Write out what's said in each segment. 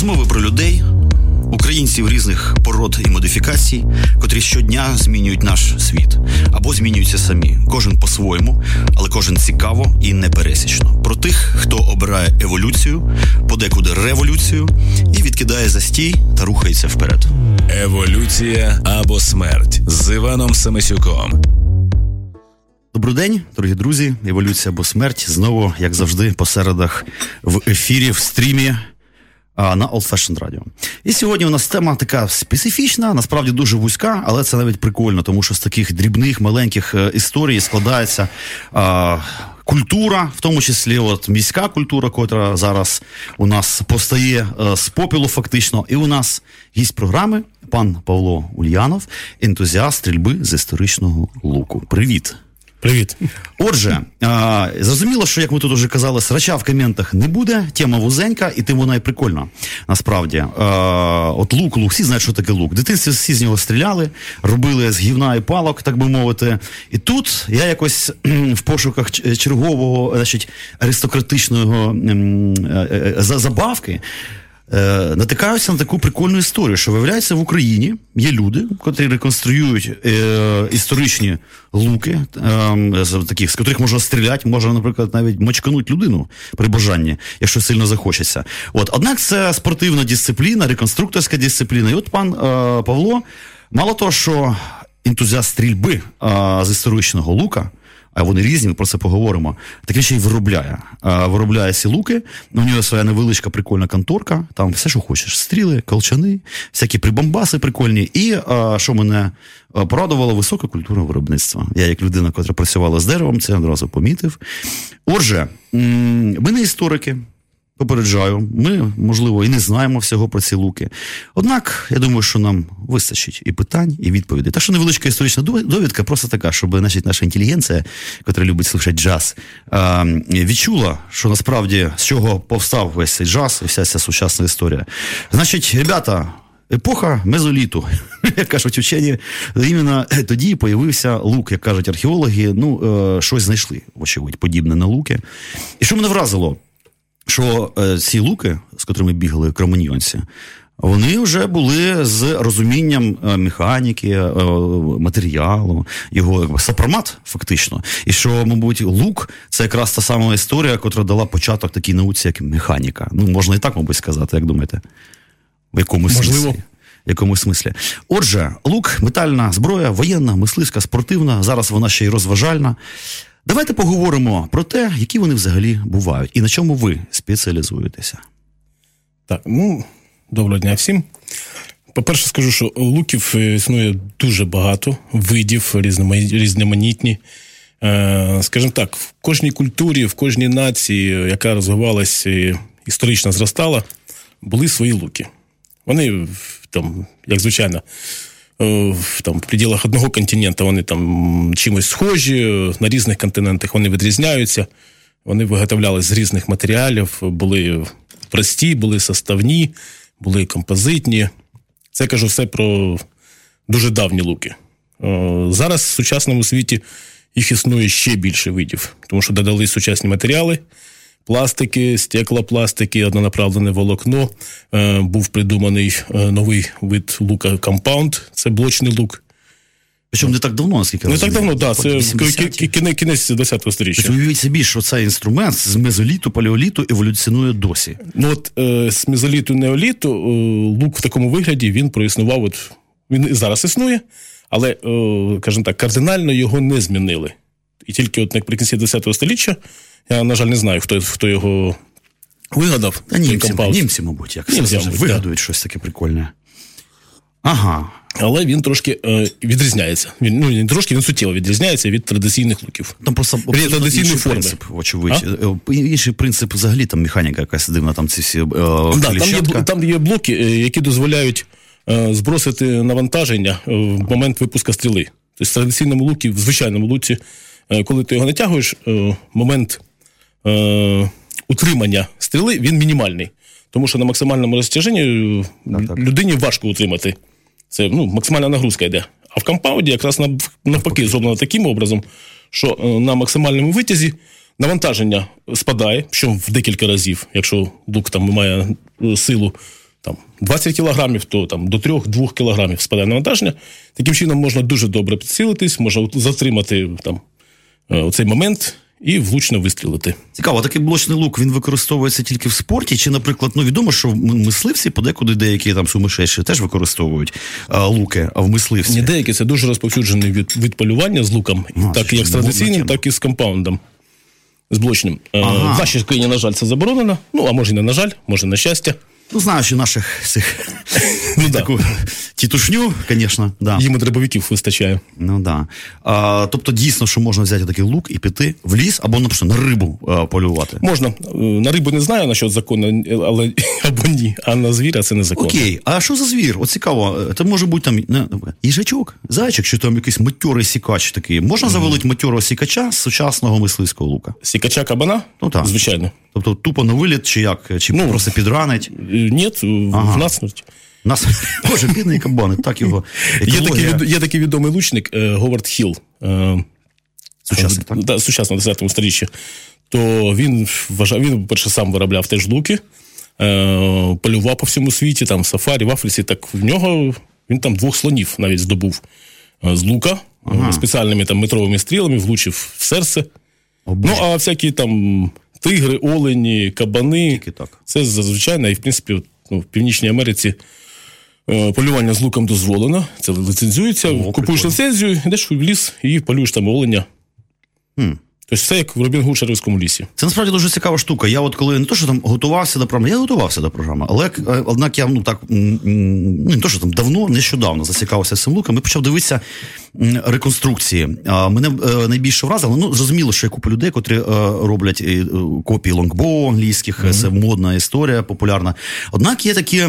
Розмови про людей, українців різних пород і модифікацій, котрі щодня змінюють наш світ або змінюються самі. Кожен по-своєму, але кожен цікаво і непересічно. Про тих, хто обирає еволюцію, подекуди революцію і відкидає застій та рухається вперед. Еволюція або смерть з Іваном Самисюком. Добрий день, дорогі друзі. Еволюція або смерть знову, як завжди, по середах в ефірі, в стрімі на Old Fashioned Radio. І сьогодні у нас тема така специфічна, насправді дуже вузька, але це навіть прикольно, тому що з таких дрібних маленьких е, історій складається. А, Культура, в тому числі от міська культура, котра зараз у нас постає е, з попілу, фактично, і у нас гість програми пан Павло Ульянов, ентузіаст стрільби з історичного луку. Привіт! Привіт. Отже, а, зрозуміло, що як ми тут вже казали, срача в коментах не буде. Тема вузенька, і тим вона і прикольна. Насправді, а, от лук, лук, всі знають, що таке лук. В дитинстві всі з нього стріляли, робили з гівна і палок, так би мовити. І тут я якось в пошуках чергового, значить, аристократичного м, е, е, забавки. Е, натикаюся на таку прикольну історію, що виявляється в Україні є люди, котрі реконструюють е, історичні луки, е, з таких, з котрих можна стріляти, можна, наприклад, навіть мочкануть людину при бажанні, якщо сильно захочеться. От однак це спортивна дисципліна, реконструкторська дисципліна. І от пан е, Павло, мало того, що ентузіаст стрільби е, з історичного лука вони різні, ми про це поговоримо. Таке ще й виробляє. Виробляє сілуки. у нього своя невеличка прикольна конторка, там все, що хочеш: стріли, колчани, всякі прибамбаси прикольні. І що мене порадувало, висока культура виробництва. Я, як людина, яка працювала з деревом, це одразу помітив. Отже, ми не історики. Попереджаю, ми, можливо, і не знаємо всього про ці луки. Однак, я думаю, що нам вистачить і питань, і відповідей. Та що невеличка історична довідка, просто така, щоб значить, наша інтелігенція, яка любить слухати джаз, відчула, що насправді з чого повстав весь цей джаз і вся ця сучасна історія. Значить, ребята. Епоха мезоліту, як кажуть учені, іменно тоді появився лук, як кажуть археологи. Ну, е, щось знайшли, вочевидь, подібне на луки. І що мене вразило? Що е, ці луки, з котрими бігали кроманьйонці, вони вже були з розумінням е, механіки, е, матеріалу, його якби, сапромат, фактично. І що, мабуть, лук це якраз та сама історія, котра дала початок такій науці, як механіка. Ну, можна і так, мабуть, сказати, як думаєте? В якомусь Можливо. смислі. В якомусь смислі. Отже, лук, метальна зброя, воєнна, мисливська, спортивна. Зараз вона ще й розважальна. Давайте поговоримо про те, які вони взагалі бувають, і на чому ви спеціалізуєтеся. Так, ну доброго дня всім. По-перше, скажу, що луків е, існує дуже багато видів, різноманітні. Е, скажімо так, в кожній культурі, в кожній нації, яка розвивалася історично зростала, були свої луки. Вони там, як звичайно, Е, там в пределах одного континента вони там чимось схожі, на різних континентах вони відрізняються. Вони виготовлялись з різних матеріалів, були прості, були составні, були композитні. Це кажу все про дуже давні луки. Е, зараз в сучасному світі їх існує ще більше видів, тому що додали сучасні матеріали пластики, стеклопластики, однонаправлене волокно. Е, був придуманий е, новий вид лука компаунд, це блочний лук. Причому не так давно, наскільки Не так давно, так. Це кінець, кінець 20-го сторіччя. Тобто уявіть собі, що цей інструмент з мезоліту, палеоліту еволюціонує досі. Ну от е, з мезоліту, неоліту е, лук в такому вигляді він проіснував. От, Він і зараз існує, але, е, скажімо так, кардинально його не змінили. І тільки от наприкінці 20-го століття я, на жаль, не знаю, хто хто його вигадав. Та німці, німці, мабуть, як німці, мабуть, вигадують да. щось таке прикольне. Ага. Але він трошки е, відрізняється. Він ну не трошки він суттєво відрізняється від традиційних луків. Там просто традиційний принцип, вочевидь. А? Е, інший принцип взагалі там механіка якась дивна, там ці всі. Е, да, там є там є блоки, е, які дозволяють е, збросити навантаження в момент випуска стріли. Тобто в традиційному лукі, в звичайному луці, е, коли ти його натягуєш, е, момент е, утримання стріли він мінімальний. Тому що на максимальному розтяженні так, так. людині важко утримати. Це ну, максимальна нагрузка йде. А в компаунді якраз навпаки зроблено таким образом, що е, на максимальному витязі навантаження спадає, що в декілька разів, якщо лук там має е, силу там 20 кілограмів, то там до 3-2 кілограмів спадає навантаження. Таким чином можна дуже добре підцілитись, можна затримати там е, цей момент і влучно вистрілити. Цікаво, такий блочний лук він використовується тільки в спорті, чи, наприклад, ну відомо, що мисливці подекуди деякі там сумасшедші теж використовують а, луки, а в мисливці. Ні, деякі це дуже розповсюджений від, від полювання з луком, А, так як з традиційним, так і з компаундом. З блочним. Е, Ага. В нашій країні, на жаль, це заборонено. Ну, а може і не на жаль, може на щастя. Ну, знаючи наших цих Ну, да. таку тітушню, звісно, да. Їм дробовиків вистачає. Ну да. А, тобто, дійсно, що можна взяти такий лук і піти в ліс або наприклад, на рибу а, полювати. Можна. Е, На рибу не знаю, на що законно, але або ні. А на звіра це незаконно. Окей, а що за звір? От цікаво, це може бути там не, їжачок, зайчик, чи там якийсь матьорий сікач такий. Можна завалити матьорого сікача з сучасного мисливського лука? Сікача кабана? Ну, так. Звичайно. Тобто тупо на виліт, чи як, чи Ну, просто підранить. Ні, в Ага. насмерть. Нас, боже, бідний кабани, так його. Є такий, є такий відомий лучник е, Говард Хілл. е, Сучасний, так? Да, сучасно, в 10 сторіччі. То він вважав, він, перше, сам виробляв теж луки, е, полював по всьому світі, там в сафарі, в Африці. Так в нього він там двох слонів навіть здобув з лука, е, спеціальними там метровими стрілами, влучив в серце. О, Ну, а всякі там тигри, олені, кабани. Тільки так. Це зазвичай, і в принципі, ну, в Північній Америці е, полювання з луком дозволено. Це лицензується. Купуєш прикольно. лицензію, йдеш в ліс і полюєш там оленя. Хм. Тобто все як в Робін Гуд Шервському лісі. Це насправді дуже цікава штука. Я от коли не то, що там готувався до програми, я готувався до програми, але е, однак я ну так ну, не то, що там давно, нещодавно зацікавився цим луком і почав дивитися реконструкції. Мене е, найбільше вразило, ну зрозуміло, що є купа людей, котрі е, роблять копії лонгбоу англійських, це модна історія, популярна. Однак є такі е,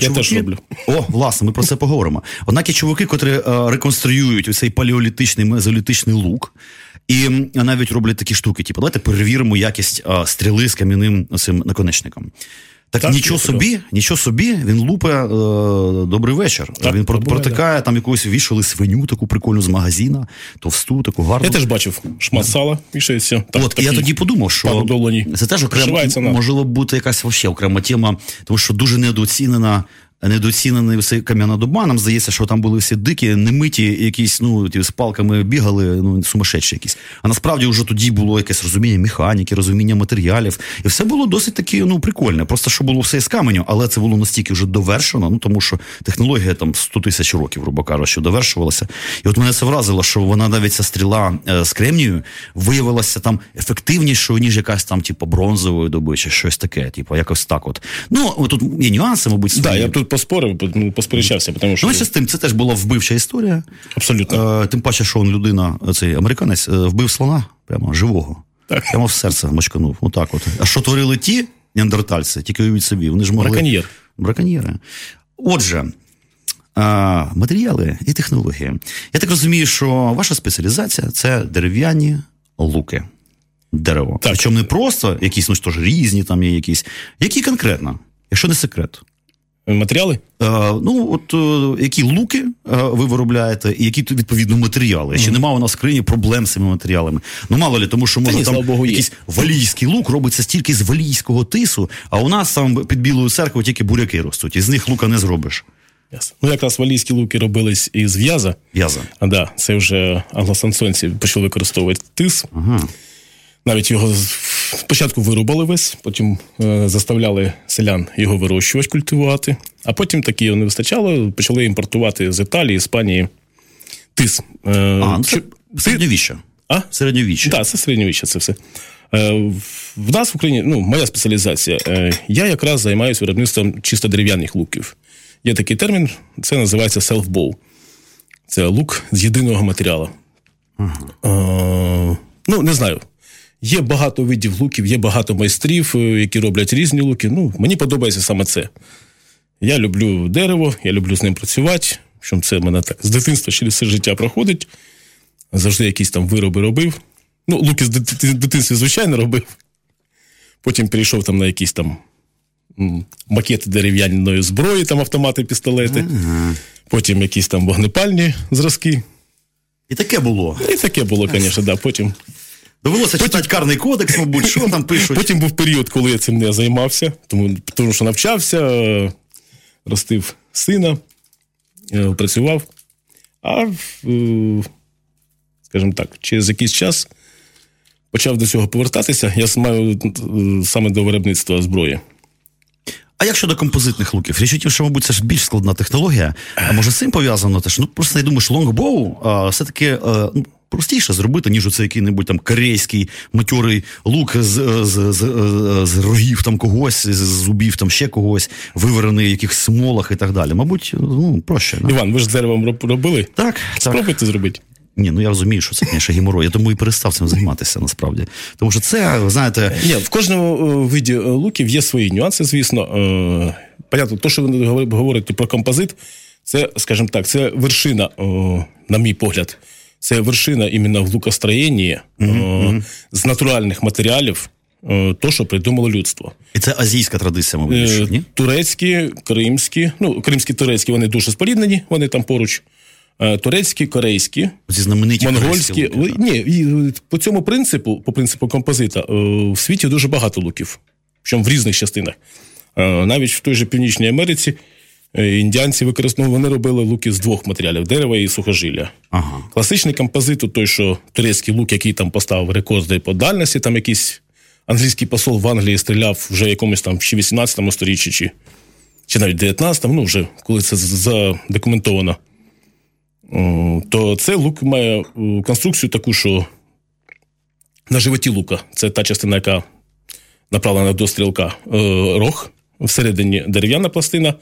чуваки. теж роблю. О, власне, ми про це поговоримо. Однак є чуваки, котрі реконструюють цей палеолітичний мезолітичний лук. І навіть роблять такі штуки, типу, давайте перевіримо якість а, стріли з кам'яним цим наконечником. Так, Так, нічого собі, нічого собі, він лупе е, добрий вечір. Так, він буває, протикає там якусь вішали свиню, таку прикольну з магазина, товсту, таку гарну. Я теж бачив шмат сала, вішається. Там От і я тоді подумав, що це теж окремо можливо бути якась вообще окрема тема, тому що дуже недооцінена. Недооцінений все кам'яна доба. Нам здається, що там були всі дикі, немиті, якісь ну ті з палками бігали, ну сумасшедші якісь. А насправді вже тоді було якесь розуміння механіки, розуміння матеріалів, і все було досить таки ну прикольне. Просто що було все з каменю, але це було настільки вже довершено. Ну тому що технологія там 100 тисяч років, грубо кажучи, довершувалася. І от мене це вразило, що вона навіть ця стріла е, з кремнію виявилася там ефективнішою, ніж якась там, типу, бронзової доби, чи щось таке, типу, якось так. От ну тут є нюанси, мабуть, Да, я тут поспорив, ну, посперечався, тому що Ну, з тим, це теж була вбивча історія. абсолютно. Е, тим паче, що он людина, цей американець, е, вбив слона прямо живого. Так. Прямо в серце мочканув. Отак от. А що творили ті неандертальці, тільки уявіть собі, вони ж могли. Браконьєр. Браконьєри. Отже. А, матеріали і технології. Я так розумію, що ваша спеціалізація це дерев'яні луки. Дерево. Так. Причому не просто якісь, ну що ж, різні там є якісь. Які конкретно, якщо не секрет. Матеріали? Е, ну, от е, які луки е, ви виробляєте, і які відповідно матеріали? Чи немає у нас в країні проблем з цими матеріалами? Ну, мало ли, тому що може ні, там Богу, якийсь валійський лук робиться стільки з валійського тису, а у нас там під білою церквою тільки буряки ростуть, і з них лука не зробиш. Ясно. Ну, якраз валійські луки робились із в'яза. В'яза. А да, це вже англосаксонці почали використовувати тис. Ага. Навіть його спочатку вирубали весь, потім е, заставляли селян його вирощувати, культивувати, а потім таки не вистачало, почали імпортувати з Італії, Іспанії тис. Е, А, ну це середньовіччя. а? Середньовіччя. Так, це середньовіччя, це все. Е, в- нас в Україні, ну, моя спеціалізація. е, Я якраз займаюся виробництвом чисто дерев'яних луків. Є такий термін, це називається self-bow. Це лук з єдиного матеріалу. Е, ну, не знаю. Є багато видів луків, є багато майстрів, е, які роблять різні луки. Ну, мені подобається саме це. Я люблю дерево, я люблю з ним працювати. Що це в мене так з дитинства через все життя проходить. Завжди якісь там вироби робив. Ну, луки з дит- дитинстві, звичайно, робив. Потім перейшов там на якісь там макети дерев'яної зброї, там автомати, пістолети. Потім якісь там вогнепальні зразки. І таке було. І таке було, звісно, да. Потім, Довелося читати карний кодекс, мабуть, що там пишуть. потім був період, коли я цим не займався, тому, тому що навчався, ростив сина, е, працював. А, е, скажімо так, через якийсь час почав до цього повертатися. Я маю е, саме до виробництва зброї. А як щодо композитних луків? Річ у тім, що, мабуть, це ж більш складна технологія. А може з цим пов'язано теж? Ну просто я думаю, що лонгбоу все-таки ну, простіше зробити, ніж оце який-небудь там корейський матьорий лук з, з, з, з рогів там когось, з зубів там ще когось, виварений в якихось смолах і так далі. Мабуть, ну проще. Да? Іван, ви ж з деревом робили? Так, так. Спробуйте зробити. Ні, ну я розумію, що це конечно, геморой. Я тому і перестав цим займатися насправді. Тому що це, знаєте, Ні, в кожному е, виді е, луків є свої нюанси, звісно. Е, Понятно, то, що ви говор- говорите про композит, це, скажімо так, це вершина, на мій погляд, це вершина іменно в лукостроєнні о, з натуральних матеріалів, то, що придумало людство. і це азійська традиція, мабуть, Е, ні? Турецькі, кримські, ну, кримські, турецькі, вони дуже споріднені, вони там поруч. Е, Турецькі, корейські, Ці знамениті монгольські. корейські луки. Ні, по цьому принципу, по принципу композита, е, в світі дуже багато луків, причому в різних частинах. Е, Навіть в той же Північній Америці е, індіанці використовували, вони робили луки з двох матеріалів дерева і сухожилля. Ага. Класичний композит, той, що турецький лук, який там поставив рекорди по дальності, там якийсь англійський посол в Англії стріляв вже якомусь там чи 18 сторіччі, чи, чи навіть 19-му, ну вже коли це задокументовано. То цей лук має конструкцію таку, що на животі лука це та частина, яка направлена до стрілка, е, рог, всередині дерев'яна пластина,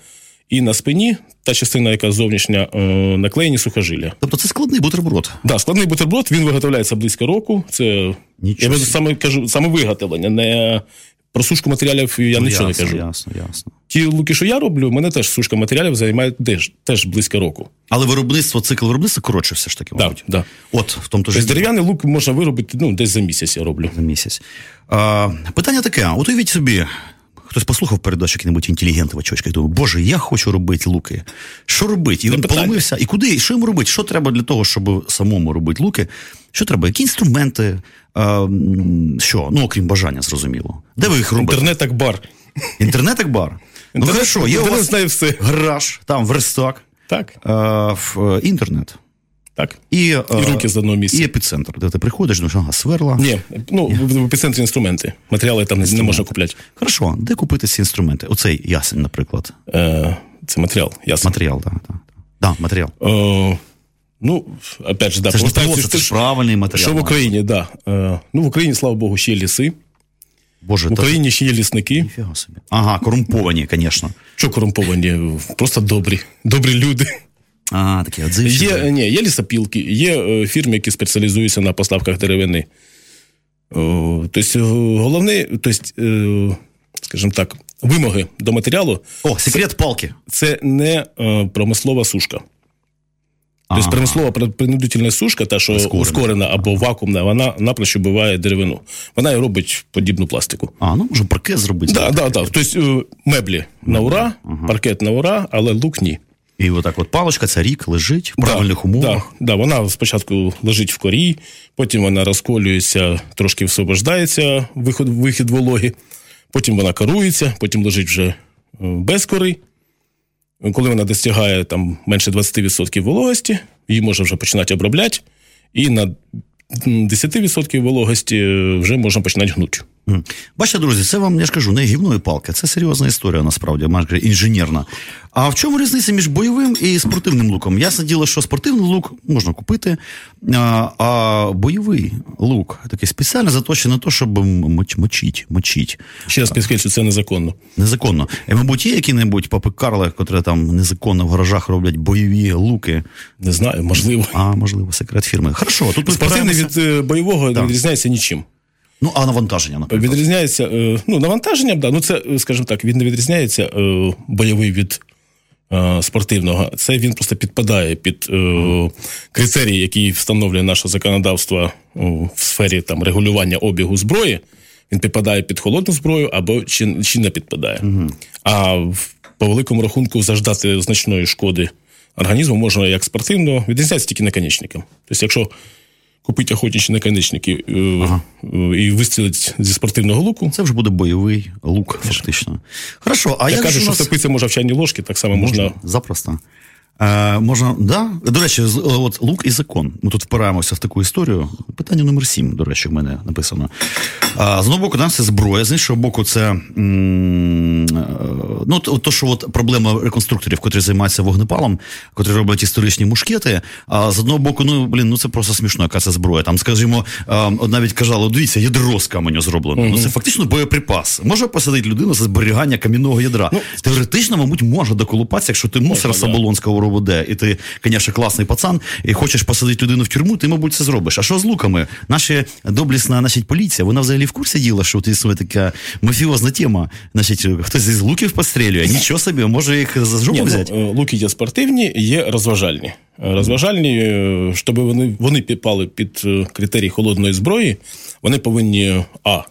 і на спині та частина, яка зовнішня, е, наклеєні сухожилля. Тобто це складний бутерброд. Да, складний бутерброд, він виготовляється близько року. Це Нічого я саме кажу, саме виготовлення, не про сушку матеріалів я Ну, нічого ясно, не кажу. Ясно, ясно. Ті луки, що я роблю, мене теж сушка матеріалів займає теж, теж близько року. Але виробництво, цикл виробництва коротше все ж таки, Да, мабуть. да. От, в тому то ж Тобто дерев'яний лук можна виробити ну, десь за місяць я роблю. за місяць. А, питання таке: от уявіть собі, хтось послухав передачу який-небудь інтелігент в очочках, думає, боже, я хочу робити луки. Що робити? І він поломився. І куди? І що йому робити? Що треба для того, щоб самому робити луки? Що треба? Які інструменти? А, що? Ну, окрім бажання, зрозуміло. Де ви їх робите? Інтернет як бар. Інтернет як бар. Ну, хорошо, є у вас знає все. гараж, там верстак, Так, а, в, е, інтернет. Так. І, е, І руки з одного місця. І епіцентр, де ти приходиш, думаєш, ага, сверла. Ні, ну в епіцентрі інструменти. Матеріали там не, не можна купляти. Хорошо, де купити ці інструменти? Оцей ясень, наприклад. Е, це матеріал, ясно. Матеріал, так. Да, да. Да, матеріал. Е, ну, опять же, да, Це ж просто, це ж правильний матеріал. Що в Україні, да. Е, ну, в Україні, слава Богу, ще є ліси. Боже, В та Україні ще є лісники. собі. Ага, корумповані, звісно. Що корумповані? Просто добрі. Добрі люди. А, такі отзивчі. Є, ні, є лісопілки, є е, фірми, які спеціалізуються на поставках деревини. Тобто, е, головне, тобто, е, скажімо так, вимоги до матеріалу О, секрет палки. це не е, промислова сушка. Тобто Ага. промислова принудительна сушка, та, що Прискорена. ускорена або вакуумна, вона напрочь убиває деревину. Вона і робить подібну пластику. А, ну може паркет зробити. Так, так, так. Тобто е, меблі на ура, паркет на ура, але лук ні. І отак от паличка, це рік лежить в правильних да, умовах. Да, да, вона спочатку лежить в корі, потім вона розколюється, трошки всвобождається виход, вихід вологи, потім вона корується, потім лежить вже е, без кори. Коли вона достигає там, менше 20% вологості, її можна вже починати обробляти, і на 10% вологості е, вже можна починати гнути. Бачите, друзі, це вам, я ж кажу, не гівно і палка. Це серйозна історія, насправді, майже інженерна. А в чому різниця між бойовим і спортивним луком? Ясне діло, що спортивний лук можна купити, а, а бойовий лук такий спеціально заточений на те, щоб моч, мочить, мочить. Ще раз підкреслю, це незаконно. Незаконно. І, мабуть, є які-небудь папи Карли, котрі там незаконно в гаражах роблять бойові луки. Не знаю, можливо. А, можливо, секрет фірми. Хорошо, тут Спортивний від е, бойового не відрізняється нічим. Ну, а навантаження, наприклад. Відрізняється, е, ну, навантаженням, да, ну це, е, скажімо так, він не відрізняється е, бойовий від спортивного. Це він просто підпадає під критерії, які встановлює наше законодавство в сфері там, регулювання обігу зброї. Він підпадає під холодну зброю або чи, чи не підпадає. А по великому рахунку заждати значної шкоди організму можна як спортивного, відрізняється тільки наконечником. Тобто, якщо купити охотничі наконечники е, Ага. е, і вистрілить зі спортивного луку. Це вже буде бойовий лук, фактично. Хорошо, а Я як кажу, же що нас... втопитися може в чайні ложки, так само можна. Можна, запросто. Е, можна, да? До речі, от лук і закон. Ми тут впираємося в таку історію. Питання номер 7, до речі, в мене написано. А, з одного боку, да, це зброя, з іншого боку, це м, е, ну, то, то, що от проблема реконструкторів, котрі займаються вогнепалом, котрі роблять історичні мушкети. А з одного боку, ну блін, ну це просто смішно, яка це зброя. Там, скажімо, е, навіть казали, дивіться, ядро з каменю зроблено. Ну це фактично боєприпас. Може посадити людину за зберігання кам'яного ядра. Теоретично, мабуть, може доколупатися, якщо ти мусор з Оболонського і ти, звісно, класний пацан, і хочеш посадити людину в тюрму, ти, мабуть, це зробиш. А що з луками? Наша доблісна значить, поліція, вона взагалі в курсі діла, що от існує така мафіозна тема. Значить, хтось із луків пострілює, нічого собі, може їх за жопу ну, взяти. е, луки є спортивні, є розважальні. Е, Розважальні, е, щоб вони, вони підпали під критерії холодної зброї, вони повинні а.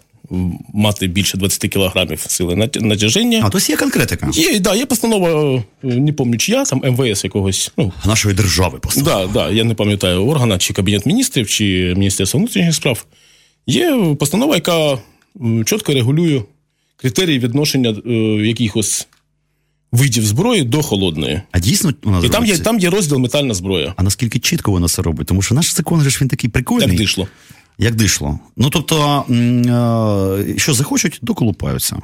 Мати більше 20 кілограмів сили натяження. А, тобто є конкретика Є, да, є постанова, е, не пам'ятаю, чия, там МВС якогось. Ну, нашої держави просто. да, да, я не пам'ятаю органа, чи Кабінет міністрів, чи Міністерство внутрішніх справ. Є постанова, яка чітко регулює критерії відношення е, якихось видів зброї до холодної. А дійсно у нас І там є, там є розділ метальна зброя. А наскільки чітко вона це робить? Тому що наш закон же ж він такий прикольний. Як дишло. Як дишло. Ну тобто, е, що захочуть, доколупаються.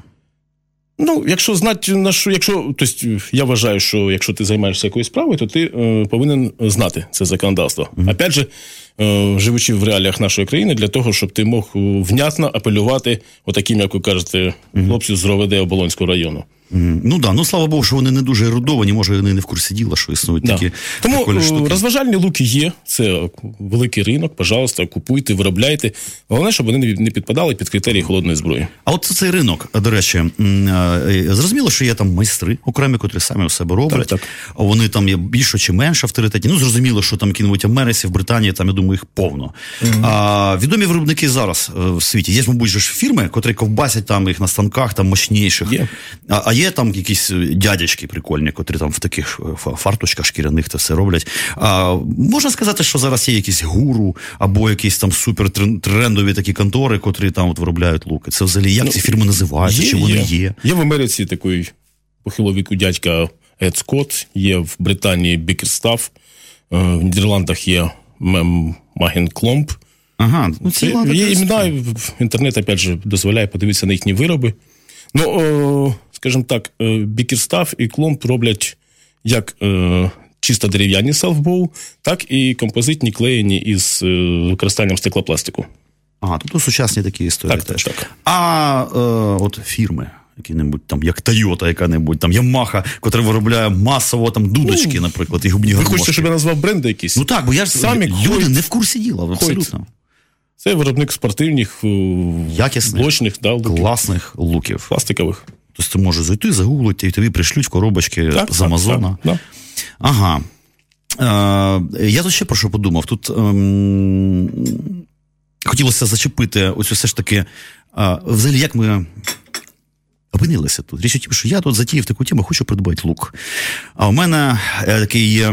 Ну, якщо знати на що, якщо, тобто, я вважаю, що якщо ти займаєшся якоюсь справою, то ти е, повинен знати це законодавство. Опять же, живучи в реаліях нашої країни, для того, щоб ти мог е, внятно апелювати отаким, як ви кажете, хлопцю з РОВД Оболонського району. Ну да, ну слава Богу, що вони не дуже ерудовані, може, вони не в курсі діла, що існують Да. такі Тому е, штуки. розважальні луки є. Це великий ринок. Пожалуйста, купуйте, виробляйте. Головне, щоб вони не- підпадали під критерії холодної зброї. А от цей ринок, до речі, е, зрозуміло, що є там майстри окремі, котрі самі у себе роблять. Так, так. Вони там є більше чи менш авторитетні. Ну, зрозуміло, що там якій-небудь Америці, в Британії, там, я думаю, їх повно. А, відомі виробники зараз е, в світі. Є, мабуть, ж фірми, котрі ковбасять там їх на станках, там мощніших. Є. А, а є там якісь е, дядячки прикольні, котрі там в таких е, фартучках шкіряних це все роблять. А, можна сказати, що зараз є якісь гуру або якісь там супертрендові такі контори, котрі там от виробляють луки. Це взагалі як ці фірми називаються? Чи вони є? Є в Америці такий похилого віку дядька Ед Скотт, є в Британії Бікерстаф, в Нідерландах є Маген Кломп. Ага, ну Це ці є імена, інтернет, опять же, дозволяє подивитися на їхні вироби. Ну, о, скажімо так, е, Бікерстаф і Кломп роблять як е, чисто дерев'яні selfbow, так і композитні клеєні із е, використанням стеклопластику. Ага, тобто сучасні такі історії Так, так, теж. так. А е, от фірми. Які-небудь там, як Toyota, яка-небудь, там Yamaha, котра виробляє масово там дудочки, наприклад, і губні Ви хочете, щоб я назвав бренди якісь? Ну так, бо я ж Самі люди Hoyt. не в курсі діла, абсолютно. Це виробник спортивних, е, Якісних, блочних, да, луків. Класних луків. пластикових. Тобто ти можеш зайти, загуглити, і тобі пришлють в коробочки з Амазона. Так, да. Ага. Е, я тут ще про що подумав. Тут ем, хотілося зачепити оцю все ж таки. Е, взагалі, як ми опинилися тут? Річ у тім, що я тут затіяв таку тему, хочу придбати лук. А у мене е, такий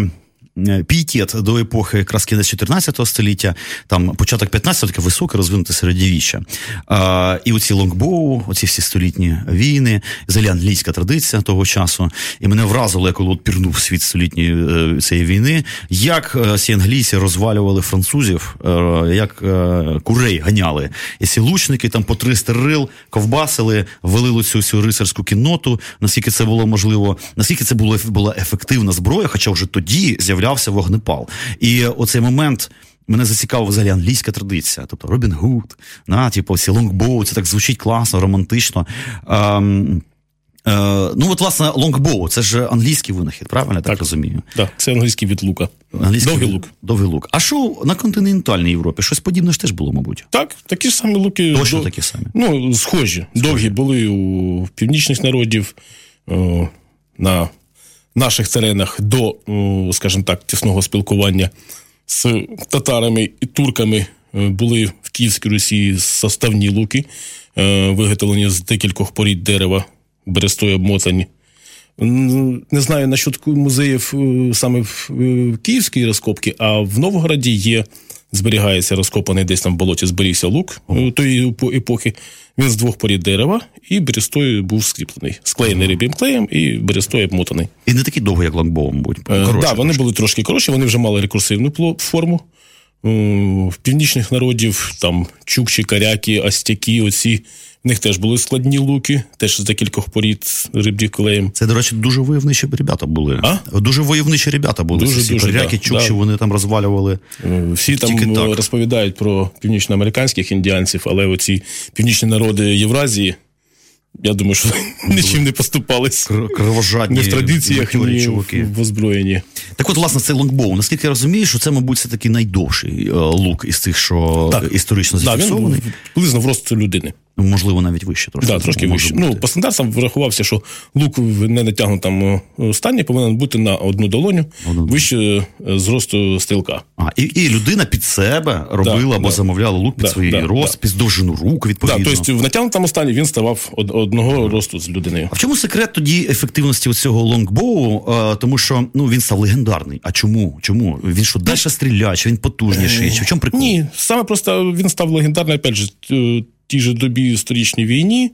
Пієтет до епохи якраз кінець 14 століття, там початок 15-го, таке високе розвинуте середньовіччя. А, і оці лонгбоу, оці всі столітні війни, взагалі англійська традиція того часу. І мене вразило, я коли от пірнув світ столітньої е, цієї війни, як е, ці англійці розвалювали французів, е, як е, курей ганяли. І ці лучники там по 300 рил ковбасили, валили цю всю рицарську кінноту, наскільки це було можливо, наскільки це було, була ефективна зброя, хоча вже тоді з'являвся вогнепал. І оцей момент. Мене зацікавила взагалі англійська традиція. Тобто Робін Гуд, на, типу, ці longbow, це так звучить класно, романтично. Ем, е, ну, от, власне, longbow, це ж англійський винахід, правильно я так, Так. розумію? Да, це англійський від лука. Англійський Довгий вин- лук. Довгий лук. А що на континентальній Європі? Щось подібне ж теж було, мабуть. Так, такі ж самі луки. Точно до- такі самі. Ну, схожі. Довгі були у північних народів, о, на наших теренах до, скажімо так, тісного спілкування з татарами і турками е, були в Київській Русі составні луки, е, виготовлені з декількох порід дерева, берестою обмотані. Не знаю насчет музеїв е, саме в е, Київській розкопці, а в Новгороді є, зберігається розкопаний десь там в болоті, зберігся лук е, тої епохи. Він з двох порід дерева і берестою був скріплений. Склеєний риб'єм клеєм і берестою обмотаний. І не такий довгий, як лонгбоу, мабуть. Коротше, да, вони були трошки коротші, вони вже мали рекурсивну форму. В північних народів там чукчі, каряки, астяки, оці. В них теж були складні луки, теж з декількох порід риб'ї клеєм. Це, до речі, дуже войовничі ребята були. А? Дуже войовничі ребята були. Дуже, Всі дуже, коряки, да, чукчі, да. вони там розвалювали. Е, Всі там так. е, розповідають про північноамериканських індіанців, але оці північні народи Євразії, я думаю, що нічим не поступались. Кровожадні Ні в традиціях, ні чуваки. в озброєнні. Так от, власне, цей лонгбоу, наскільки я розумію, що це, мабуть, все таки найдовший е, лук із тих, що Так. історично Да, він зафіксований. приблизно в росту людини. Можливо, навіть вище трошки. Да, трошки вище. бути. Ну, по стандартам врахувався, що лук в ненатягнутому стані повинен бути на одну долоню вище е, зросту стрілка. А, і, і людина під себе робила Да, або да. замовляла лук під Да, свої да, розпис, довжину рук, Так, відповідно. тобто в натягнутому стані він ставав од- одного росту з людиною. А в чому секрет тоді ефективності цього лонгбоу? Е, тому що ну він став легендарний. А чому? Чому? Він що далі стріляє, чи він потужніший? Чи в чому прикол? Ні, саме просто він став легендарний, опять же, тій же добі сторічній війні,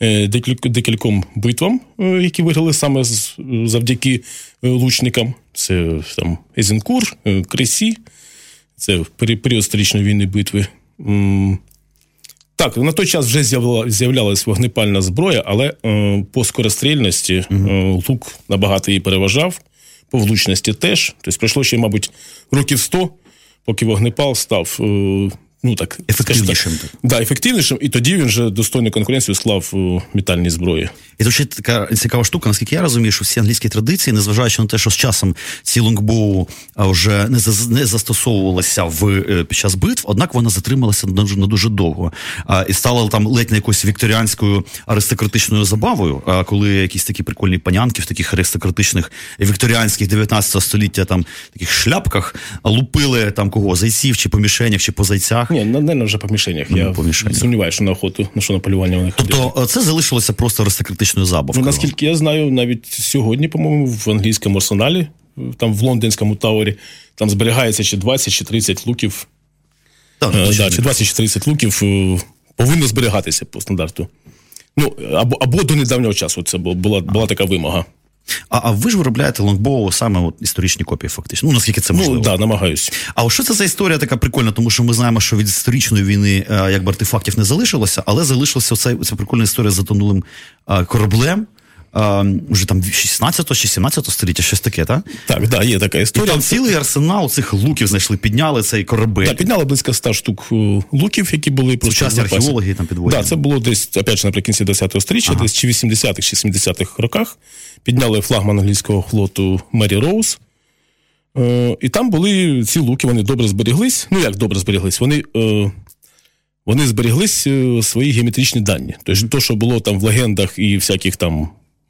е, декільком битвам, е, які виграли саме завдяки е, лучникам. Це там Езенкур, е, Кресі, це період сторічної війни битви. Так, на той час вже з'являлась вогнепальна зброя, але е, по скорострільності е, лук набагато її переважав, по влучності теж. Тобто пройшло ще, мабуть, років 100, поки вогнепал став. Е, Ну так, Ефективнішим, так. Да, ефективнішим, і тоді він вже достойну конкуренцію склав у метальній зброї. І тут ще така цікава штука, наскільки я розумію, що всі англійські традиції, незважаючи на те, що з часом ці лонгбоу вже не, не застосовувалися в, е, під час битв, однак вона затрималася на дуже, на дуже довго. А, і стала там ледь не якоюсь вікторіанською аристократичною забавою, а, коли якісь такі прикольні панянки в таких аристократичних вікторіанських 19 століття там таких шляпках лупили там кого зайців чи по мішенях, чи по зайцях. Ні, напевно, вже по мішенях. Я по мішенях. сумніваюся, що на охоту, на що на полювання вони ходили. Тобто це залишилося просто аристократичною забавкою. Ну, наскільки я знаю, навіть сьогодні, по-моєму, в англійському арсеналі, там в лондонському таворі, там зберігається чи 20, чи 30 луків. Так, да, чи 20 чи 30 луків е, повинно зберігатися по стандарту. Ну, або, або до недавнього часу це була, була така вимога. А, а ви ж виробляєте лонгбоу саме от історичні копії, фактично. Ну наскільки це можливо. Ну, да, намагаюсь. А що це за історія така прикольна, тому що ми знаємо, що від історичної війни е, якби артефактів не залишилося, але залишилася оця, ця прикольна історія з затонулим е, кораблем. Вже там 16 чи 17 століття, щось таке, так? Так, да, є така І історія. там цілий арсенал цих луків знайшли, підняли цей корабель. Да, підняли близько 100 штук е, луків, які були просто Сучасні археологи там підводять. Да, це було десь, опять же, наприкінці 10-го століття, десь чи 80-х, чи 70-х роках. Підняли флагман англійського флоту Мері Роуз. Е, і там були ці луки, вони добре зберіглись. Ну, як добре зберіглись? Вони, е, вони зберіглись е, свої геометричні дані. Тобто, то, що було там в легендах і всяких там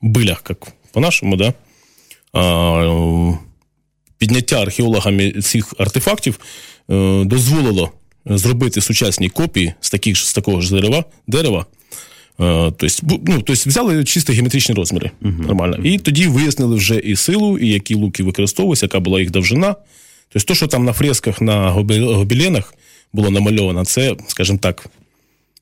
билях, як по-нашому, да? підняття археологами цих артефактів е, дозволило зробити сучасні копії з, таких, з такого ж дерева. дерева. Е, Тобто, ну, тобто взяли чисто геометричні розміри. Нормально. І тоді вияснили вже і силу, і які луки використовувалися, яка була їх довжина. Тобто, то, що там на фресках, на гобе- гобеленах було намальовано, це, скажімо так,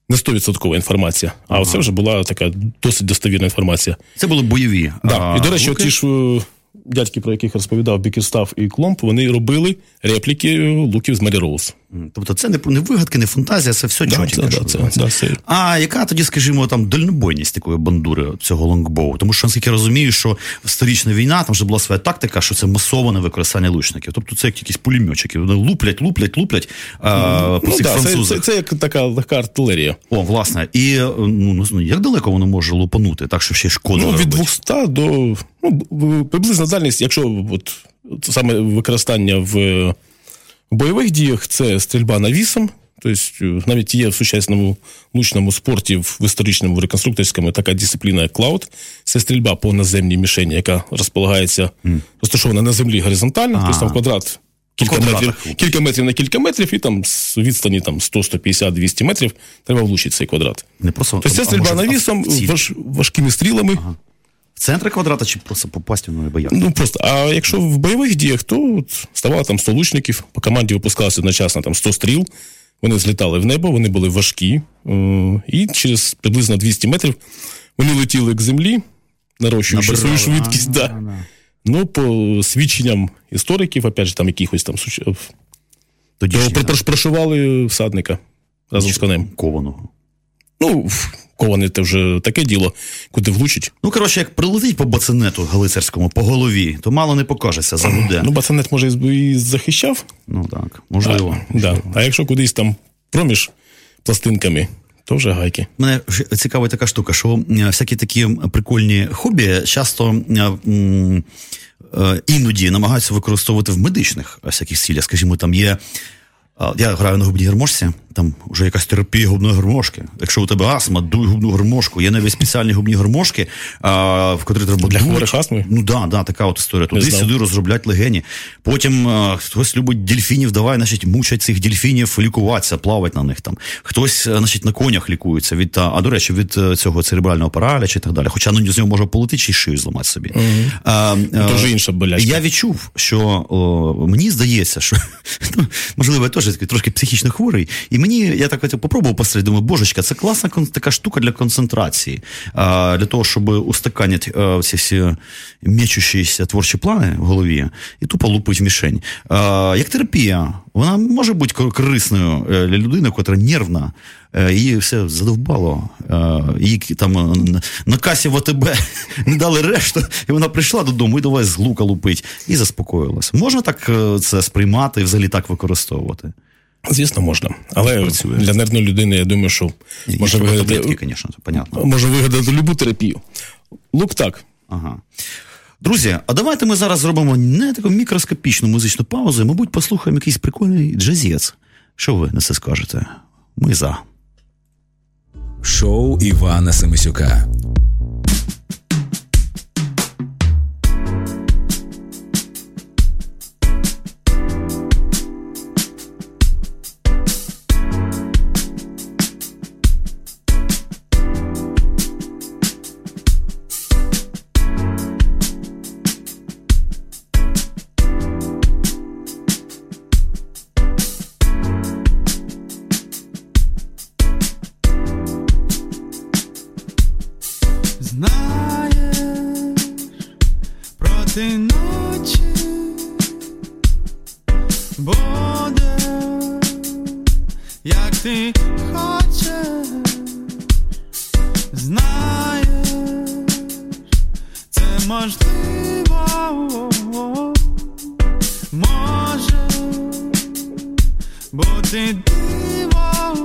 не 100% інформація. А це вже була така досить достовірна інформація. Це були бойові. Да. а, і, до речі, ті ж е, дядьки, про яких розповідав Бікерстаф і Кломп, вони робили репліки е, луків з Мері Роуз. Тобто це не, не вигадки, не фантазія, це все Да, чотенько, це, що да, це, да, А яка тоді, скажімо, там дальнобойність такої бандури цього longbow? Тому що наскільки я розумію, що сторічна війна там вже була своя тактика, що це масоване використання лучників. Тобто це як якісь пулеметчики. Вони луплять, луплять, луплять а, по ну, цих да, це, французах. це, це як така легка артилерія. О, власне. І ну, не як далеко воно може лупанути, так що ще й шкоду Ну, від робить? 200 до ну, приблизна дальність, якщо от саме використання в, в бойових діях, це стрільба навісом. Тобто навіть є в сучасному лучному спорті, в історичному, в реконструкторському така дисципліна, як клауд. Це стрільба по наземній мішені, яка розполагається, розташована на землі горизонтально, тобто там квадрат. Кілька метрів, кілька метрів на кілька метрів, і там з відстані там, 100, 150, 200 метрів треба влучити цей квадрат. Не просто Тобто це стрільба навісом, важ, важкими стрілами. В центра квадрата чи просто попасть в боях? Ну просто, а якщо в бойових діях, то от ставало там 100 лучників, по команді випускалося одночасно там 100 стріл, вони злітали в небо, вони були важкі, е, і через приблизно 200 метрів вони летіли к землі, нарощуючи свою швидкість. А, да. да. Ну, по свідченням істориків, опять же, там якихось там суч- Тоді то прошивали всадника разом з конем. кованого. Ну, кований це вже таке діло, куди влучить. Ну, коротше, як прилетить по бацинету галицерському по голові, то мало не покажеться, за загуде. Ну, бацанет, може, і захищав, Ну так, можливо. да. а якщо кудись там проміж пластинками, то вже гайки. Мене цікава така штука, що е, всякі такі прикольні хобі часто е, е, іноді намагаються використовувати в медичних всяких цілях. Скажімо, там є. е, Я граю на губній гармошці, там вже якась терапія губної гармошки. Якщо у тебе астма, дуй губну гармошку. Є навіть спеціальні губні гармошки, а, в котрі треба Для хворих астми? Ну да, да, така от історія. Туди сюди розроблять легені. Потім е, хтось любить дельфінів, давай, значить, мучать цих дельфінів, лікуватися, плавать на них там. Хтось, е, значить, на конях лікується від а до речі, від е, цього церебрального параліча і так далі. Хоча ну, з нього може полетити чи шию зламати собі. А, е, інша болячка. я відчув, що о, мені здається, що ну, можливо, я теж такий трошки психічно хворий, і мені я так от попробував посередині, думаю, божечка, це класна така штука для концентрації, для того, щоб устаканити а, ці всі мечущіся творчі плани в голові і тупо лупить мішень. Як терапія, вона може бути корисною е, для людини, яка нервна. е, Її все задовбало. е, Їй там е, на- касі в АТБ не дали решту, і вона прийшла додому і давай з лука лупить, і заспокоїлася. Можна так е, це сприймати і взагалі так використовувати? Звісно, можна. Але Працює. для нервної людини, я думаю, що може вигадати, таблетки, звісно, це понятно. може вигадати любу терапію. Лук так. Ага. Друзі, а давайте ми зараз зробимо не таку мікроскопічну музичну паузу, і, мабуть, послухаємо якийсь прикольний джазець. Що ви на це скажете? Ми за. Шоу Івана Семисюка. Бути диво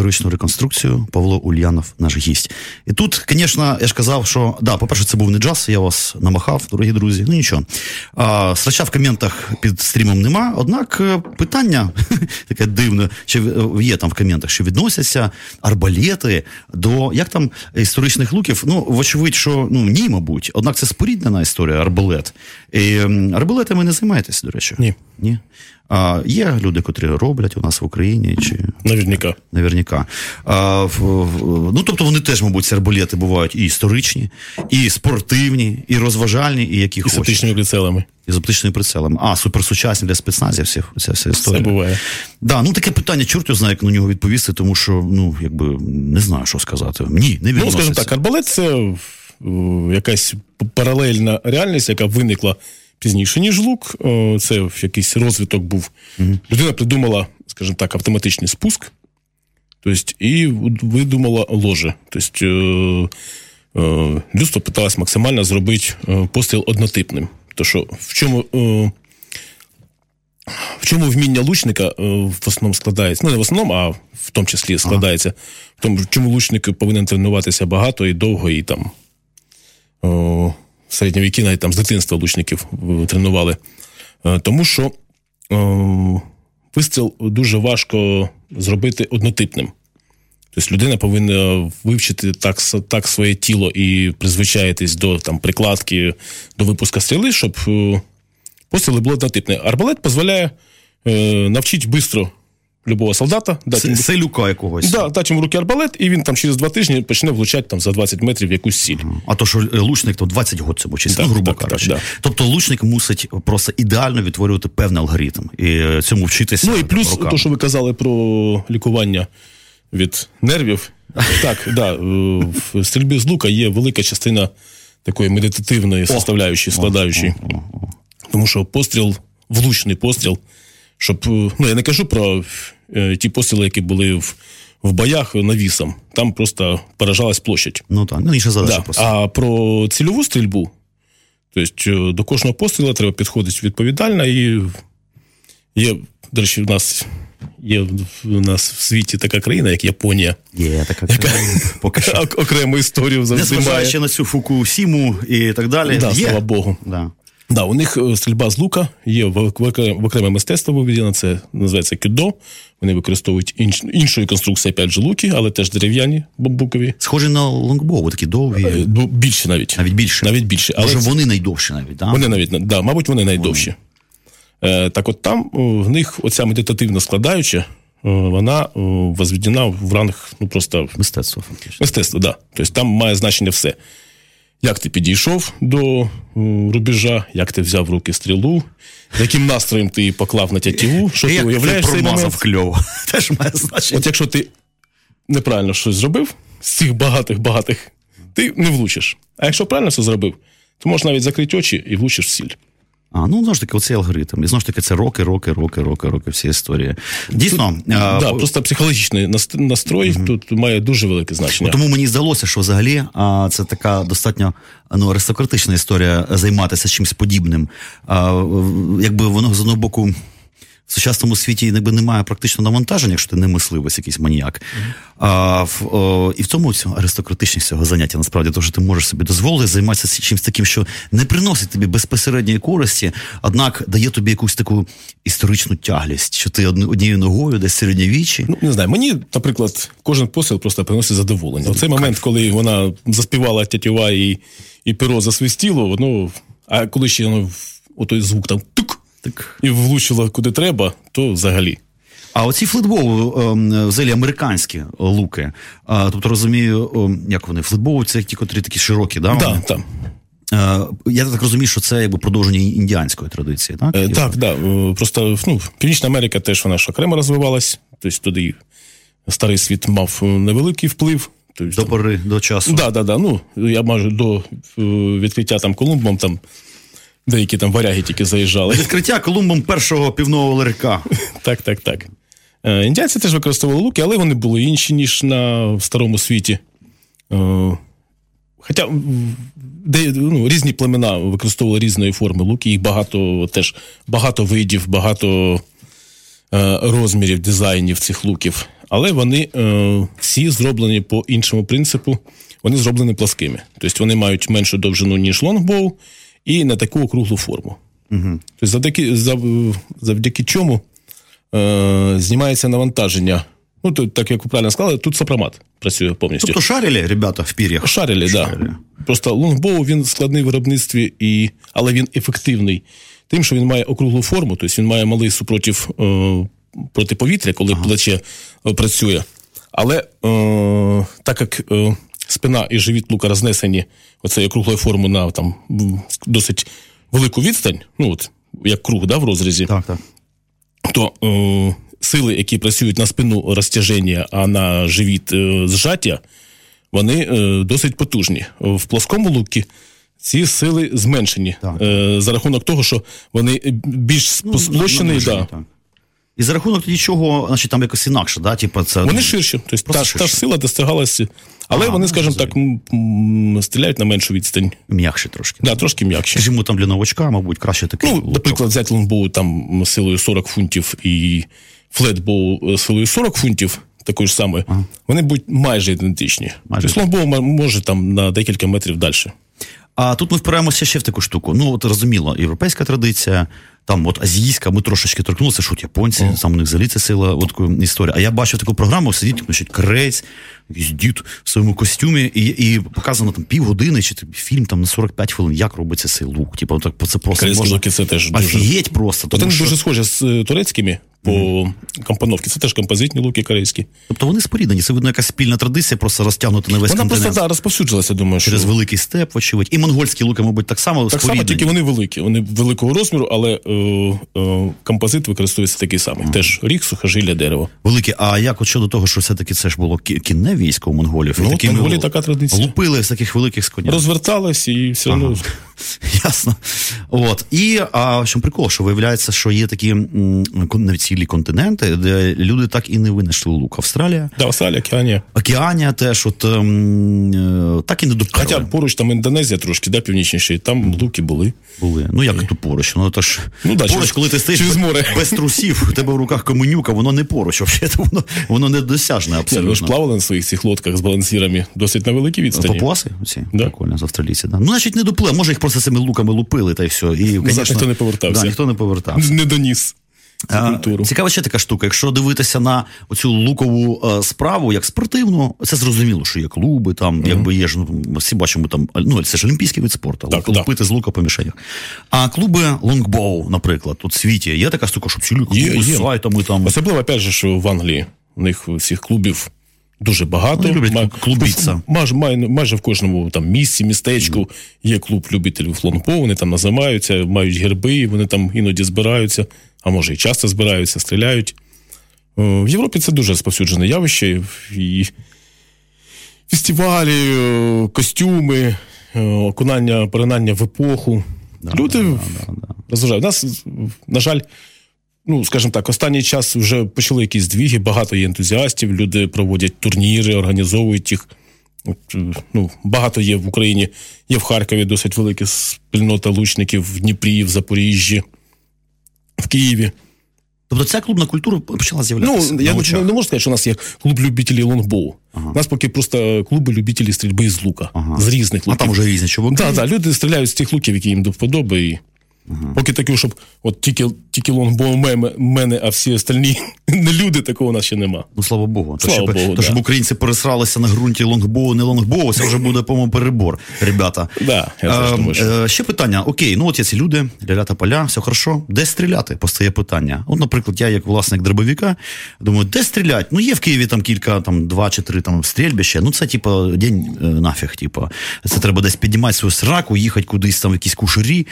історичну реконструкцію. Павло Ульянов, наш гість. І тут, звісно, я ж казав, що да, по-перше, це був не джаз, я вас намахав, дорогі друзі. Ну нічого. А, срача в коментах під стрімом нема. Однак е, питання таке дивне, чи е, є там в коментах, що відносяться арбалети до як там історичних луків. Ну, вочевидь, що ну ні, мабуть. Однак це споріднена історія, арбалет. І, м, арбалетами не займаєтесь, до речі. Ні. Ні. А, є люди, котрі роблять у нас в Україні, чи Наверняка. наверняка. А, в, в, ну, тобто вони теж, мабуть, ці арбалети бувають і історичні, і спортивні, і розважальні, і які І з оптичними прицелами. І з оптичними прицелами. А, суперсучасні для спецназів, всі, ця вся Це буває. Да, ну таке питання, чорт його знає, як на нього відповісти, тому що, ну, якби не знаю, що сказати. Ні, не Ну, скажімо так, арбалет це якась паралельна реальність, яка виникла пізніше, ніж лук. Е, Це якийсь розвиток був. Людина придумала, скажімо так, автоматичний спуск. Тобто, і видумала ложе. Тобто, е, е, людство питалось максимально зробити е, постріл однотипним. То що в чому. е, В чому вміння лучника е, в основному складається? Ну, не в основному, а в тому числі складається. В тому, чому лучник повинен тренуватися багато і довго, і там в середні віки навіть там з дитинства лучників е, тренували. Е, Тому що вистріл дуже важко зробити однотипним. Тобто людина повинна вивчити так, так своє тіло і призвичаїтись до там, прикладки, до випуска стріли, щоб постріли були однотипні. Арбалет дозволяє е, навчити швидко любого солдата, дати йому, це якогось. да, дати йому руки арбалет, і він там через два тижні почне влучати там, за 20 метрів якусь сіль. А то, що е, лучник то 20 років цьому вчиться, Так, ну, грубо так, кажучи. так, да. Тобто лучник мусить просто ідеально відтворювати певний алгоритм і е, цьому вчитися. Ну і плюс, роками. то, що ви казали про лікування від нервів. Так, да, е, в стрільбі з лука є велика частина такої медитативної составляючої, складаючої. Тому що постріл, влучний постріл, щоб. е, Ну, я не кажу про е, ті постріли, які були в, в боях навісом. Там просто поражалась площадь. Ну так, ну інша задача Да. просто. А про цільову стрільбу, тобто е, до кожного пострілу треба підходити відповідально і є, до речі, в нас є в нас в світі така країна, як Японія. Є така країна. Поки що. Окрему історію завжди. Незважаючи на цю Фукусіму і так далі. Да, є. слава Богу. Да. Да, у них е, стрільба з лука є в, в, окре- в окреме мистецтво виведено, це називається кюдо. Вони використовують інш, іншої конструкції, опять же, луки, але теж дерев'яні бамбукові. Схожі на лонгбоу, такі довгі, Е, ну, Більше навіть. навіть більше. Навіть більше. Але Може, вони найдовші навіть, да? Вони навіть да, мабуть, вони найдовші. Е, так от там в них оця медитативна складаюча, вона возведена в ранг ну, просто Мистецтво, фактично. мистецтва. Да. Тобто там має значення все. Як ти підійшов до рубежа, як ти взяв в руки стрілу, яким настроєм ти її поклав на тятіву, що ти уявляєш цей момент. кльово. Теж має значення. От якщо ти неправильно щось зробив з цих багатих-багатих, ти не влучиш. А якщо правильно все зробив, то можеш навіть закрити очі і влучиш в сіль. А, ну, знову ж таки, оцей алгоритм. І знову ж таки, це роки, роки, роки, роки, роки, всі історії. Дійсно, а, Да, просто психологічний настрой настрой тут має дуже велике значення. Тому мені здалося, що взагалі а, це така достатньо ну, аристократична історія займатися чимось подібним. А, якби воно з одного боку. В сучасному світі якби, немає практично навантаження, якщо ти не мисливець, якийсь маніяк. А, в, о, і в тому аристократичність цього заняття насправді, тому що ти можеш собі дозволити займатися чимось таким, що не приносить тобі безпосередньої користі, однак дає тобі якусь таку історичну тяглість, що ти однією ногою десь середньовіччі. Ну, не знаю, мені, наприклад, кожен постріл просто приносить задоволення. Оцей момент, коли вона заспівала тятюва і, і перо засвистіло, воно. А коли ще воно отой звук там Так. і влучило куди треба, то взагалі. А оці флетбол, ем, взагалі американські луки. Тобто розумію, ем, як вони флетбол, це ті, котрі такі широкі, да? Так, так. Е, Я так розумію, що це якби продовження індіанської традиції, так? Е, Так, да. е, Просто ну, Північна Америка теж вона ж окремо розвивалась. Тобто туди старий світ мав е, невеликий вплив. Тобто, До пори, до часу. Да, да, да. Ну, я майже до е, відкриття там Колумбом там деякі там варяги тільки заїжджали. Відкриття Колумбом першого півного ларька. Так, так, так. Е, Індіанці теж використовували луки, але вони були інші, ніж на старому світі. Е, Хоча де, ну, різні племена використовували різної форми луки, їх багато теж багато видів, багато е, розмірів, дизайнів цих луків. Але вони е, всі зроблені по іншому принципу. Вони зроблені пласкими. Тобто вони мають меншу довжину, ніж longbow, і не таку округлу форму. Угу. Тобто завдяки, зав- завдяки чому е, знімається навантаження. Ну, то, так як ви правильно сказали, тут сопромат працює повністю. Тобто шарили, ребята, в пір'ях. Шарили, так. Да. Просто longbow він складний в виробництві, і... але він ефективний. тим, що він має округлу форму, тобто він має малий супротив е, проти повітря, коли плече е, працює. Але е, так як е, спина і живіт лука рознесені оцею округлою формою на там, досить велику відстань, ну от як круг да, в розрізі, Так, так. то е, сили, які працюють на спину розтяження, а на живіт е, зжаття, вони е, досить потужні. В плоскому лукі ці сили зменшені Так. е, за рахунок того, що вони більш Ну, сплощені. Да. І за рахунок тоді чого, значить, там якось інакше, да? Типу, це, Вони ширші, тобто та, та ж сила достигалася, але Ага, вони, ну, скажімо так, стріляють на меншу відстань. м'якше трошки. Да, трошки м'якше. Скажімо, там для новачка, мабуть, краще такий. Ну, лучок. наприклад, взяти лонгбоу там силою 40 фунтів і флетбоу силою 40 фунтів, такої ж самої, вони будуть майже ідентичні. Майже. Тобто лонгбоу може там на декілька метрів далі. А тут ми впираємося ще в таку штуку. Ну, от розуміло, європейська традиція, там от азійська, ми трошечки торкнулися, що от японці, сам у них взагалі це сила, от історія. А я бачив таку програму, сидить, значить, корець, якийсь дід в своєму костюмі, і, і показано там півгодини, чи фільм там на 45 хвилин, як робиться цей лук. Типу, так, це просто можна... це теж дуже. Просто. Тому що... дуже схожі з е, турецькими по компоновці. Це теж композитні луки корейські. Тобто вони споріднені, це видно якась спільна традиція, просто розтягнута на весь Вона континент. просто да, розповсюджилася, думаю, що Через великий степ, вочевидь. І монгольські луки, мабуть, так само так само, тільки вони великі. Вони великого розміру, але е, композит використовується такий самий. Теж рік, сухожилля, дерево. Великі. А як от щодо того, що все-таки це ж було кінне військо у монголів? Ну, от такими Монголії така традиція. Лупили з таких великих з коня. Розвертались і все одно. Ясно. От. І а, що прикол, що виявляється, що є такі навіть цілі континенти, де люди так і не винайшли лук. Австралія, Да, Австралія, Океанія. Океанія теж, от ем, е, так і не доперли. Хоча поруч там Індонезія трошки, да, північніше, там луки були. були. Ну як тут поруч? Ну то ж Ну, да, поруч, коли ти стоїш без, без трусів, у тебе в руках каменюка, воно не поруч, взагалі, воно, воно недосяжне Ні, ви ж плавали на своїх цих лодках з балансірами досить на великій відстані. Папуаси оці? Да. Прикольно, з австралійці, да. Ну, значить, не доплив. Може, їх просто цими луками лупили, та й все. І, конечно, ніхто не повертався. Да, ніхто не повертався. Не доніс культуру. Цікава ще така штука. Якщо дивитися на оцю лукову е, справу як спортивну, це зрозуміло, що є клуби, там якби є ж ну, всі бачимо там. Ну це ж олімпійський вид спорту, Так, лупити так. з лука по мішенях. А клуби longbow, наприклад, у світі є така штука, що цілі клуби Є, з є. сайтами там. Особливо, опять же, що в Англії у них всіх клубів дуже багато. Вони люблять Ма- клубіться. Майже, майже, майже в кожному там місці, містечку є клуб любителів longbow, вони там називаються, мають герби, вони там іноді збираються, а може і часто збираються, стріляють. Е, В Європі це дуже розповсюджене явище. І фестивалі, е, костюми, е, окунання, поринання в епоху. Люди розважають. У нас, на жаль, ну, скажімо так, останній час вже почали якісь двіги, багато є ентузіастів, люди проводять турніри, організовують їх. От, е, ну, багато є в Україні, є в Харкові досить велика спільнота лучників, в Дніпрі, в Запоріжжі, в Києві. Тобто ця клубна культура почала Ну, я не, не можу сказати, що у нас є клуб любителів лонгбоу. У нас поки просто клуби любителів стрільби з лука, Ага. з різних А там вже різні чуваки. Так, так, люди стріляють з тих луків, які їм до вподоби. І... Поки таке, щоб от тільки, тільки лонгбоу мене, а всі остальні не люди, такого у нас ще нема. Ну, слава Богу. То, щоб, Богу, то, да. українці пересралися на ґрунті лонгбоу, не лонгбоу, це вже буде, по-моєму, перебор, ребята. Да, я теж Е, думаю, що- е, ще питання. Окей, ну от є ці люди, ля-ля, тополя, все хорошо. Де стріляти? Постає питання. От, наприклад, я, як власник дробовика, думаю, де стріляти? Ну, є в Києві там кілька, там два чи три там стрільбища. Ну, це типа день е, нафіг. Типа, це треба десь піднімати свою сраку, їхати кудись там в якісь кушарі.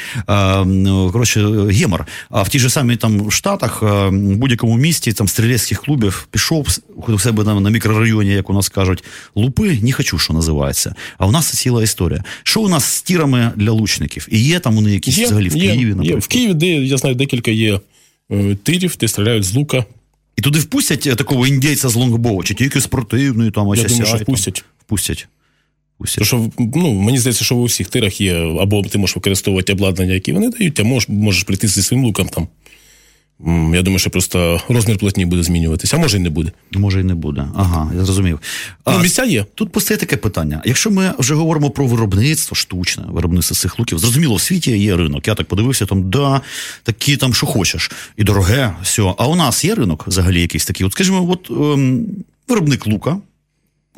Е, коротше, гемор. А в ті ж самі там Штатах, е, в будь-якому місті там стрілецьких клубів пішов у себе там на мікрорайоні, як у нас кажуть, лупи, не хочу, що називається. А у нас це ціла історія. Що у нас з тірами для лучників? І є там вони якісь взагалі в Києві, є. наприклад. В Києві, де я знаю, декілька є е, тирів, де стріляють з лука. І туди впустять такого індійця з лонгбоу, чи тільки спортивної, там ось Я думаю, що впустять. Впустять. Впустять. Тому що ну, мені здається, що у всіх тирах є, або ти можеш використовувати обладнання, які вони дають, а можеш, можеш прийти зі своїм луком там. Я думаю, що просто розмір платні буде змінюватися, а може і не буде. Може і не буде. Ага, я зрозумів. А, Ну, місця є. Тут постає таке питання. Якщо ми вже говоримо про виробництво, штучне виробництво цих луків, зрозуміло, в світі є ринок. Я так подивився, там да, такі там, що хочеш, і дороге, все. А у нас є ринок взагалі якийсь такий. От скажімо, от ем, виробник лука.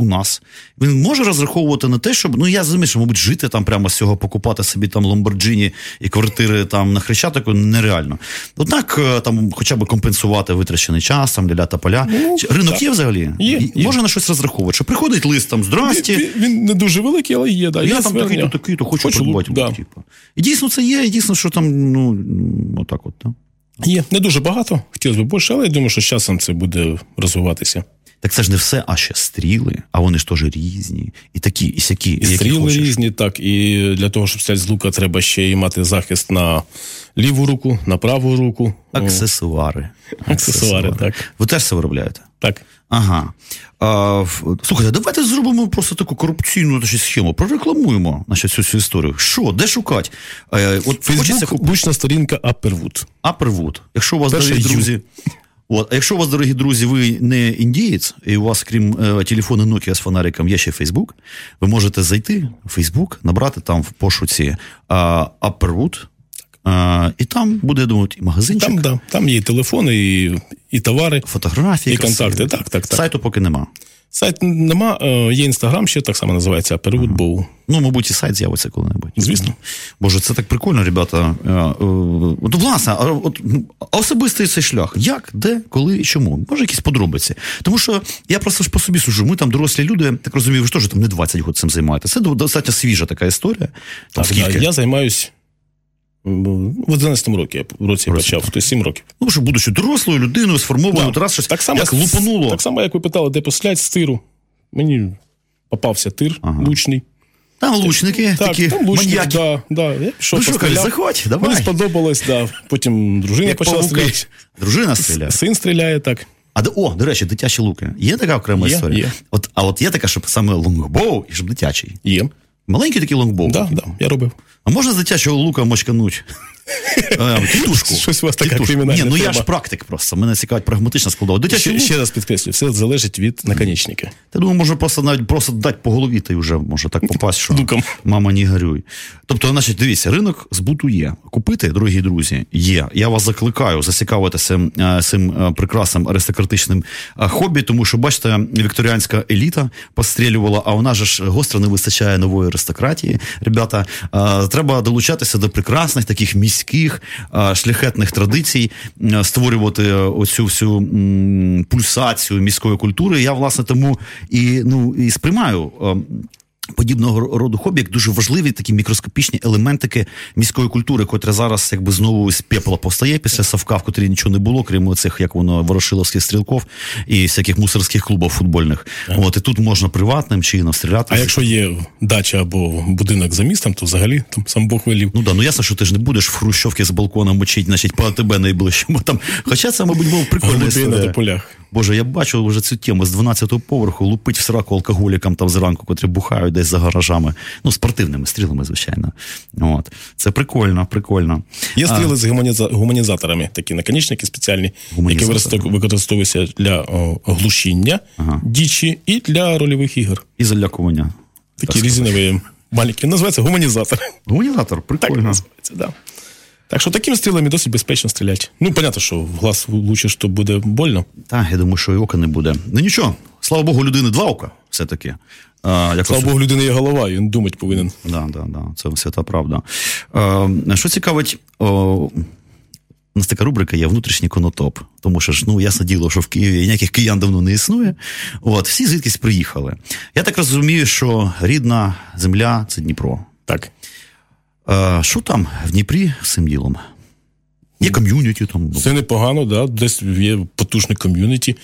У нас, він може розраховувати на те, щоб ну я розумію, що, мабуть, жити там прямо з цього, покупати собі там Ламборджині і квартири там на Хрещатику нереально. Однак е, там хоча б компенсувати витрачений час, там ля-ля, тополя. Чи- Ринок так. є взагалі? Є, є. Може на щось розраховувати. Що приходить лист там здрасті. Він, він не дуже великий, але є. Да. Я є там такий-то, такий-то, хочу, Хочу придбати. да. Типу. І дійсно це є, і дійсно, що там, ну, отак от. Да? Є не дуже багато, хотілося б більше, але я думаю, що з часом це буде розвиватися. Так це ж не все, а ще стріли, а вони ж теж різні. І такі, і сякі. І стріли хочеш. різні, так. І для того, щоб стріляти з лука, треба ще й мати захист на ліву руку, на праву руку. Аксесуари. Аксесуари, так. Ви теж це виробляєте? Так. Ага. А, слухайте, давайте зробимо просто таку корупційну схему. Прорекламуємо значить, цю, цю історію. Що, де шукати? Е, от хочеться Фейсбук, купити бучна сторінка Upperwood. Апервуд. Якщо у вас, дорогі Ю. От, а якщо у вас, дорогі друзі, ви не індієць, і у вас, крім е, телефону Nokia з фонариком, є ще Facebook, ви можете зайти в Facebook, набрати там в пошуці Upperwood, е, і там буде, я думаю, і магазинчик, Там, да, там є і телефони, і, і товари, фотографії. і контакти. Так, так, так. Сайту поки нема. Сайт нема, е, є інстаграм ще так само називається Upperwood, бо Ну, мабуть, і сайт з'явиться коли-небудь. Звісно. Боже, це так прикольно, ребята. Е, е, От, власне, а, от, ну, особистий цей шлях. Як, де, коли і чому? Може, якісь подробиці. Тому що я просто ж по собі сужу. Ми там дорослі люди, так розумію, ви ж теж там не 20 років цим займаєтеся. Це достатньо свіжа така історія. Там так, скільки? я займаюсь в 11 році, я в році почав, тобто 7 років. Ну, що будучи дорослою людиною, сформованою, от раз щось так само, як лупануло. Так само, як ви питали, де послять з тиру. Мені попався тир лучний. Там лучники, Так, такі там лучник, маньяки. да, да. Я пішов, Ну що, кажуть, заходь, давай. Мені сподобалось, да. Потім дружина Як почала павуки. стріляти. Дружина стріляє. Син стріляє так. А о, до речі, дитячі луки. Є така окрема Є, історія? є. От, а от є така, щоб саме лонгбоу і щоб дитячий. Є. Маленький такий лонгбоу. Да, да, я робив. А можна з дитячого лука мочкануть? Тітушку. Щось у вас така кримінальна Ні, ну я ж практик просто. Мене цікавить прагматична складова. Дитячий Ще, ще раз підкреслю, все залежить від наконечника. я думаю, може просто навіть просто дати по голові, та й вже може так попасть, що мама не горюй. Тобто, значить, дивіться, ринок збуту є. Купити, дорогі друзі, є. Я вас закликаю зацікавитися е, цим е, прекрасним аристократичним е, хобі, тому що, бачите, вікторіанська еліта пострілювала, а же ж гостро не вистачає нової аристократії. Ребята, треба долучатися до прекрасних таких міських е, шляхетних традицій, е, створювати оцю всю пульсацію міської культури. Я, власне, тому і, ну, і сприймаю. Подібного роду хобі, як дуже важливі такі мікроскопічні елементики міської культури, котра зараз якби знову з пепла повстає після Савка, в котрій нічого не було, крім оцих, як воно, ворошиловських стрілков і всяких мусорських клубів футбольних. От і тут можна приватним чином стріляти. А якщо є дача або будинок за містом, то взагалі там сам Бог велів. Ну да, ну ясно, що ти ж не будеш в хрущовки з балкона мочити, значить, по тебе найближчому там. Хоча це, мабуть, був прикольна Голубі на історія. Боже, я бачу вже цю тему з 12-го поверху, лупить в сраку алкоголікам там зранку, котрі бухають десь за гаражами. Ну, спортивними стрілами, звичайно. От. Це прикольно, прикольно. Є стріли з гуманіза- гуманізаторами, такі наконечники спеціальні, які використовуються для о, глушіння дічі і для рольових ігор. І залякування. Такі різинові маленькі. Називається гуманізатор. Гуманізатор, Так прикольно. називається, да. Так що такими стрілами досить безпечно стріляти. Ну, понятно, що в глаз влучиш, то буде больно. Так, я думаю, що і ока не буде. Ну нічого, слава Богу, людини два ока все-таки. А, якось- Слава Богу, людини є голова, і він думати повинен. Да, да, да, це свята правда. Е, що цікавить, о, у нас така рубрика є внутрішній конотоп. Тому що ж, ну, ясне діло, що в Києві ніяких киян давно не існує. От, всі звідкись приїхали. Я так розумію, що рідна земля це Дніпро. Так. Що там в Дніпрі з цим ділом? Є ком'юніті там. Це непогано, да. десь є потужне ком'юніті,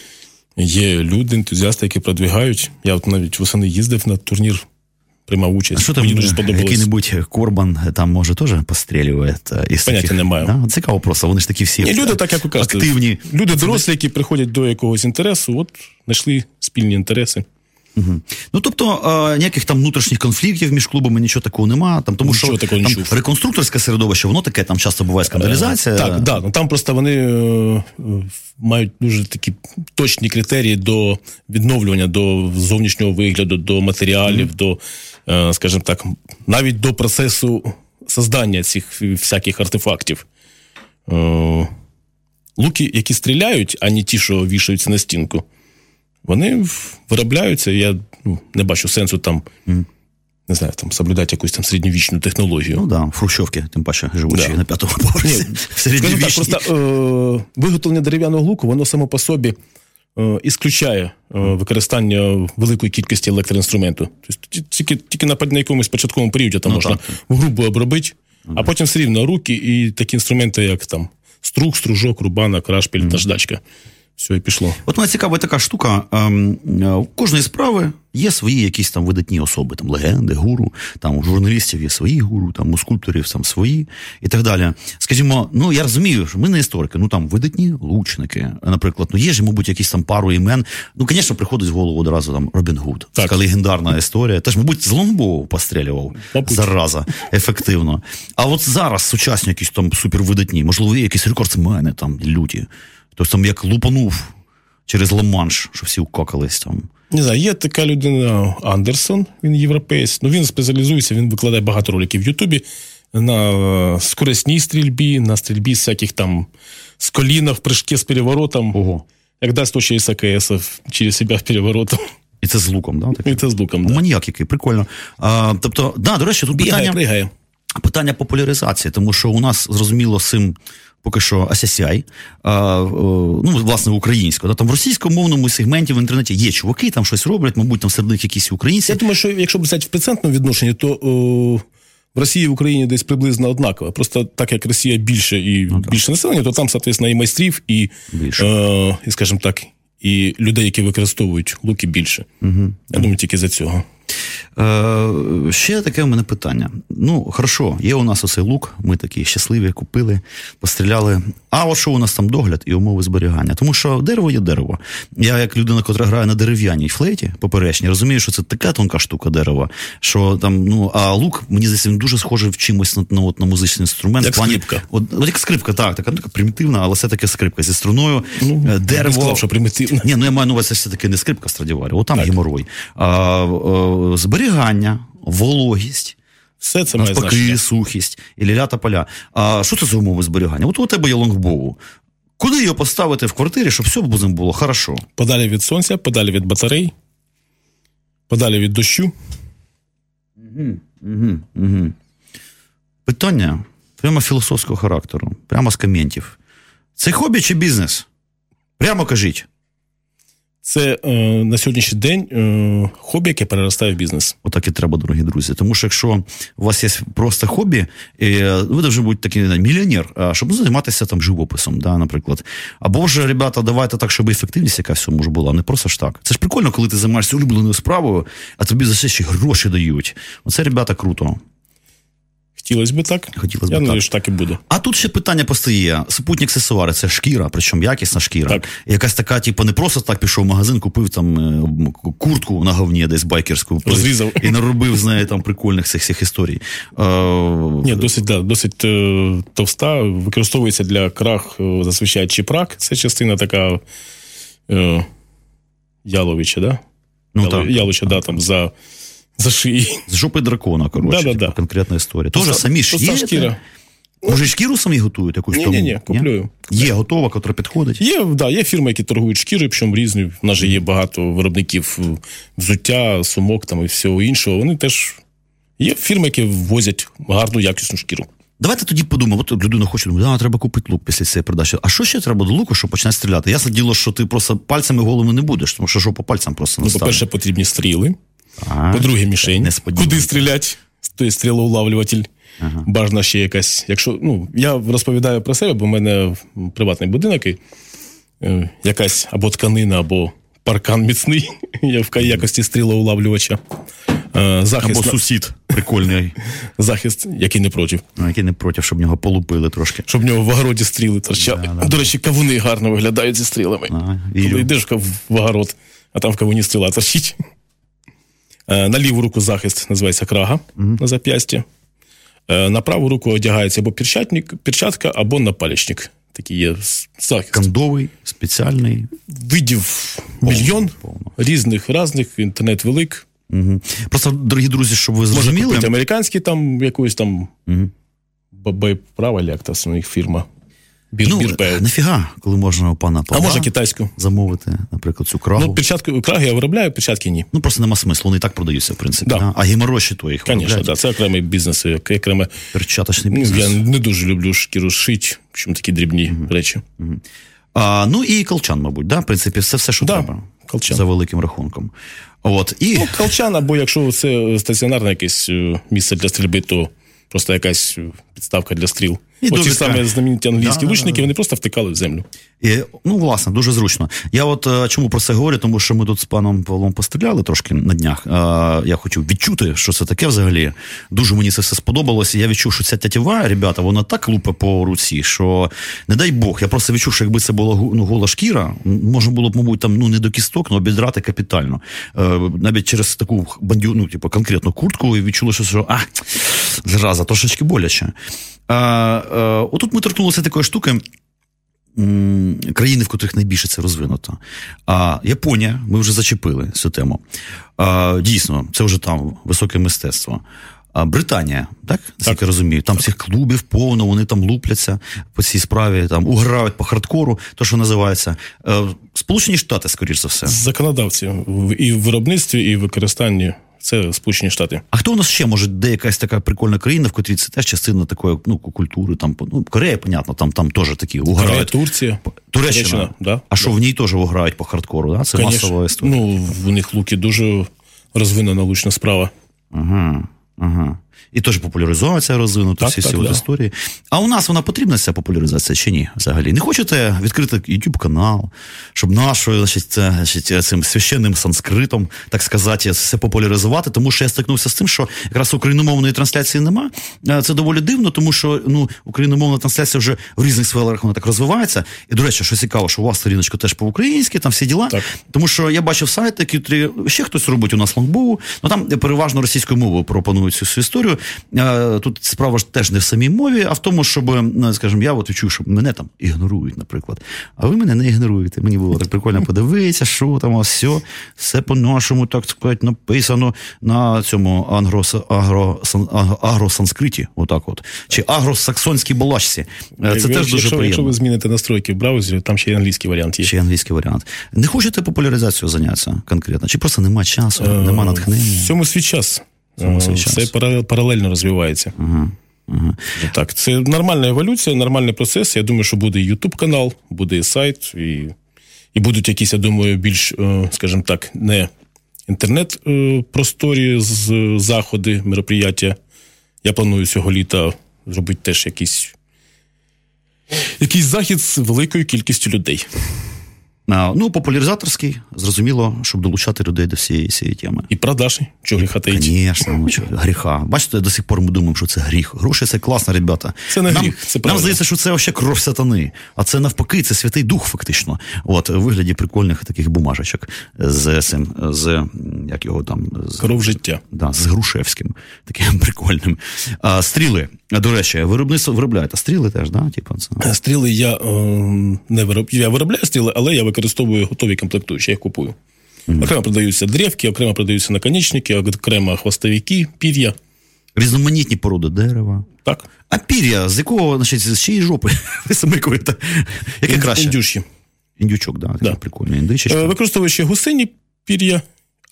є люди, ентузіасти, які продвигають. Я от навіть восени їздив на турнір, приймав А участь. що там Мені дуже е, сподобалось. який-небудь Корбан е, там може теж пострілює? е, Із Поняття таких, не маю. Да? Цікаво просто, вони ж такі всі Ні, люди, так як ви кажете, активні. люди дорослі, які приходять до якогось інтересу, от знайшли спільні інтереси. Ну тобто е, ніяких там внутрішніх конфліктів між клубами, нічого такого нема. Там тому Нічого що такого там чув. реконструкторське середовище, воно таке там часто буває скандалізація. Так, да, ну там просто вони е, е, мають дуже такі точні критерії до відновлювання, до зовнішнього вигляду, до матеріалів, до, е, скажімо так, навіть до процесу создання цих всяких артефактів. Е, Луки, які стріляють, а не ті, що вішаються на стінку. Вони виробляються. Я ну, не бачу сенсу там, не знаю, там соблюдати якусь там середньовічну технологію. Ну да, в Хрущовці, тим паче, живучи Да. на п'ятому поверсі. Ні, В так, просто е, виготовлення дерев'яного луку, воно само по собі е, ісключає е, використання великої кількості електроінструменту. Тобто тільки, тільки на, на якомусь початковому періоді там Ну, можна так. грубо обробити, а потім все рівно руки і такі інструменти, як там струк, стружок, рубана, крашпіль, наждачка. Все, і пішло. От мене цікава така штука. ем, е, У кожної справи є свої якісь там видатні особи, там легенди, гуру, там у журналістів є свої гуру, там у скульпторів там свої і так далі. Скажімо, ну я розумію, що ми не історики, ну там видатні лучники, наприклад, ну є ж, мабуть, якісь там пару імен. Ну, звісно, приходить в голову одразу там Робін Гуд. Так. Така легендарна історія. Теж, мабуть, з лонгбоу пострілював зараза ефективно. А от зараз сучасні якісь там супервидатні, можливо, є якісь рекордсмени там люті. Тобто там як лупанув через Ла-Манш, що всі укокались там. Не знаю, є така людина Андерсон, він європейський. Ну він спеціалізується, він викладає багато роликів в Ютубі на е, скоростній стрільбі, на стрільбі з всяких там з коліна в прыжки з переворотом. Ого. Як дасть то ще із АКС через себе переворотом. І це з луком, да? І це з луком. Ну, Да. Маніяк який, прикольно. А, тобто, да, до речі, тут Бігає, питання, пригає. питання популяризації, тому що у нас зрозуміло з цим. Поки що е, ну, власне, українською. Да, там в російськомовному сегменті в інтернеті є чуваки, там щось роблять, мабуть, там серед них якісь українці. Я думаю, що якщо б взяти в процентному відношенні, то о, в Росії і в Україні десь приблизно однаково. Просто так як Росія більше і більше населення, то там, соответственно, і майстрів, і, Більше. Е, і скажімо так, і людей, які використовують луки більше. Угу. Я думаю, тільки за цього. Е, ще таке в мене питання. Ну, хорошо, є у нас оцей лук, ми такі щасливі, купили, постріляли. А от що у нас там догляд і умови зберігання? Тому що дерево є дерево. Я, як людина, яка грає на дерев'яній флейті поперечній, розумію, що це така тонка штука дерева, що там, ну, а лук, мені здається, він дуже схожий в чимось на, на, от, на музичний інструмент. Як В плані- скрипка. От, от як скрипка, так, така, така примітивна, але все таки скрипка зі струною. Ну, Е, Я дерево. сказав, що примітивно. Ні, ну я маю на увазі, все-таки не скрипка Страдіварі, от там геморой. А, е, зберігання, вологість, Все це має значення. сухість і ля поля. А що це за умови зберігання? От у тебе є лонгбоу. Куди його поставити в квартирі, щоб все було хорошо? Подалі від сонця, подалі від батарей, подалі від дощу. Угу, угу. Питання прямо філософського характеру, прямо з коментів. Це хобі чи бізнес? Прямо кажіть. Це е, на сьогоднішній день е, хобі, яке переростає в бізнес. Отак і треба, дорогі друзі. Тому що якщо у вас є просто хобі, і ви повинні бути такий не мільйонер, а, щоб займатися там живописом, да, наприклад. Або ж, ребята, давайте так, щоб ефективність якась в цьому ж була, не просто ж так. Це ж прикольно, коли ти займаєшся улюбленою справою, а тобі за це ще гроші дають. Оце, ребята, круто. Хотілося б так. Хотілося Я думаю, що так і буде. А тут ще питання постає: супутні аксесуари це шкіра, причому якісна шкіра. Так. Якась така, типу, не просто так пішов в магазин, купив там е, куртку на говні десь байкерську Розрізав. і наробив з неї там прикольних цих всіх історій. Е, Ні, досить, да, досить е, товста, використовується для крах зазвичай чіпрак. Це частина така яловича, да? ну, Яло- так. Яловича, да, там за, за шиї. З жопи дракона, коротше, Да-да-да. типу, конкретна історія. Тоже самі шкіра. Може, шкіру самі готують якусь тому? Ні-ні-ні, куплюю. Є готова, котра підходить. Є, да, є фірми, які торгують шкірою, причому різні. У нас же є багато виробників е, взуття, сумок там і всього іншого. Вони теж є фірми, які ввозять гарну якісну шкіру. Давайте тоді подумаємо, от людина хоче думати, а треба купити лук після цієї передачі. А що ще треба до луку, щоб починати стріляти? Ясне діло, що ти просто пальцями голими не будеш, тому що що по пальцям просто Ну, наставить. по-перше, потрібні стріли. А, По-друге, мішень. Куди стріляти? Тобто стрілоулавлюватель. Бажано ще якась. Якщо, ну, я розповідаю про себе, бо в мене приватний будинок, і е, якась або тканина, або паркан міцний. Я в якості стрілоулавлювача. Е, захист, Або сусід прикольний, захист, який не проти. ну, який не проти, щоб нього полупили трошки. Щоб в нього в огороді стріли торчали. До речі, кавуни гарно виглядають зі стрілами. А, вірю. Коли йдеш в в огород, а там в кавуні стріла торчить. Е, На ліву руку захист називається крага на зап'ясті. Е, На праву руку одягається або перчатник, перчатка, або напалічник. Такий є захист. Кондовий, спеціальний. Видів мільйон повно. різних, різних, інтернет велик. Угу. Просто, дорогі друзі, щоб ви Може зрозуміли, купити американський там якусь там Мгм. ББ права, як та у них фірма. Бір, Ну, бірбеу. нафіга, коли можна у пана А Павла може китайську. замовити, наприклад, цю крагу. Ну, перчатки, краги я виробляю, перчатки ні. Ну просто нема смислу, вони і так продаються, в принципі. Да. Да. А геморрой то їх Звісно, да, це окремий бізнес, як- окреме. Перчаточний Ну, бізнес. я не дуже люблю шкіру шить, чому такі дрібні речі. А, ну і колчан, мабуть, да? в принципі, це все, що Да, треба. колчан. За великим рахунком. От, і... Ну, колчан, або якщо це стаціонарне якесь е, місце для стрільби, то просто якась е, підставка для стріл. І Оці саме знамениті англійські Да, да, лучники, да. вони просто втикали в землю. І, ну, власне, дуже зручно. Я от е, чому про це говорю, тому що ми тут з паном Павлом постріляли трошки на днях. Е, я хочу відчути, що це таке взагалі. Дуже мені це все сподобалося. Я відчув, що ця тятєва, ребята, вона так лупе по руці, що не дай Бог. Я просто відчув, що якби це була ну, гола шкіра, можна було б, мабуть, там ну не до кісток, але обідрати капітально. Е, навіть через таку бандю, ну, типу, конкретну куртку, і відчули, що, що а, зараза, трошечки боляче. Е, е, отут ми торкнулися такої штуки країни, в котрих найбільше це розвинуто. А Японія, ми вже зачепили цю тему. А, дійсно, це вже там високе мистецтво. А Британія, так? Наскільки я розумію, там цих клубів повно, вони там лупляться по цій справі, там уграють по хардкору, то що називається. Е, Сполучені Штати, скоріш за все. Законодавці і в виробництві, і в використанні це Сполучені Штати. А хто у нас ще може, де якась така прикольна країна, в котрій це теж частина такої ну, культури, там, ну, Корея, понятно, там, там теж такі уграють. Корея. Турція. Туреччина. Туреччина, да. А що в ній теж уграють по хардкору, да? Це Конечно. масова історія. Ну, в них луки дуже розвинена лучна справа. Ага, ага. І теж популяризується розвинуто Так, всі так, от да. історії. А у нас вона потрібна ця популяризація чи ні? Взагалі? Не хочете відкрити YouTube канал, щоб нашою, значить, значить, цим священним санскритом, так сказати, все популяризувати, тому що я стикнувся з тим, що якраз україномовної трансляції нема. Е, Це доволі дивно, тому що ну, україномовна трансляція вже в різних сферах вона так розвивається. І, до речі, що цікаво, що у вас сторіночка теж по-українськи, там всі діла. Так. Тому що я бачив сайти, які ще хтось робить у нас лонгбоу, ну там переважно російською мовою пропонують цю всю історію. Е, Тут справа ж теж не в самій мові, а в тому, щоб, ну, скажімо, я от відчую, що мене там ігнорують, наприклад. А ви мене не ігноруєте. Мені було так прикольно подивитися, що там, а все, все по-нашому, так сказати, написано на цьому агро, сан- агросанскриті, отак от. Чи агросаксонській балачці. Е, Це теж дуже якщо, приємно. якщо ви зміните настройки в браузері, там ще й англійський варіант є. Ще й англійський варіант. Не хочете популяризацією зайнятися конкретно? Чи просто нема часу, нема натхнення? час. цьому свій Е, час. Все паралельно розвивається. Так, це нормальна еволюція, нормальний процес. Я думаю, що буде і YouTube канал, буде і сайт, і, і будуть якісь, я думаю, більш, е, скажімо так, не інтернет-просторі з заходи, мероприяття. Я планую цього літа зробити теж якийсь. Якийсь захід з великою кількістю людей. Ну, популяризаторський, зрозуміло, щоб долучати людей до всієї цієї теми. І продажі, чого гріха таїть. Звісно, ну, що, гріха. Бачите, до сих пор ми думаємо, що це гріх. Гроші це класно, ребята. Це не нам, гріх, це нам здається, що це вообще кров сатани. А це навпаки, це святий дух, фактично. От, у вигляді прикольних таких бумажечок з цим, з як його там, з, Кров життя. Да, з Грушевським, таким прикольним. А, стріли, до речі, виробництво виробляєте стріли теж, да? Типу, це. Стріли я е, не вироб... я виробляю стріли, але я використовую готові комплектуючі, я їх купую. Окремо продаються древки, окремо продаються наконечники, окремо хвостовики, пір'я. Різноманітні породи дерева. Так, А пір'я, з якого, значить, з чиєї жопи ви смикуєте? Яке краще? індюші. Індючок, да, такий Да. прикольний індичечка. Е, Використовую ще гусині пір'я,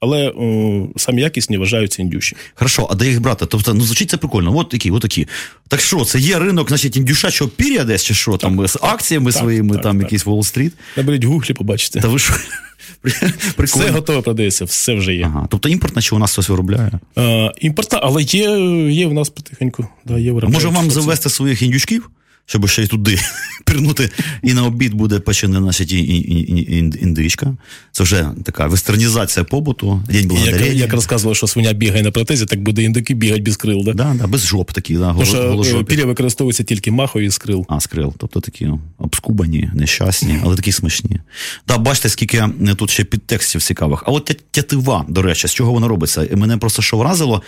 але о, самі якісні вважаються індюші. Хорошо, а де їх брати? Тобто, ну звучить це прикольно. От такі, от такі. Так що, це є ринок, значить, індюшачого пір'я десь чи що? Там з акціями Так, своїми, так, там так. якийсь Уолл-стріт. Наберіть гуглі, побачите. Та ви що? Все готове продається, все вже є. Ага. Тобто імпортна чи у нас хтось виробляє? Е, імпортна, але є, є в нас потихеньку. Да, є А може вам завести своїх індючків, щоб ще й туди пірнути, і на обід буде і- індичка. Це вже така вестернізація побуту, день Як, як розказували, що свиня бігає на протезі, так буде індики бігати без крил. Да? Да, да, без жоп такі, да, Тому що е, пір'я використовується тільки махові з крил. А, з крил, тобто такі обскубані, нещасні, але такі смачні. Так, бачите, скільки е, тут ще підтекстів цікавих. А от тятива, до речі, з чого вона робиться? Мене просто що вразило.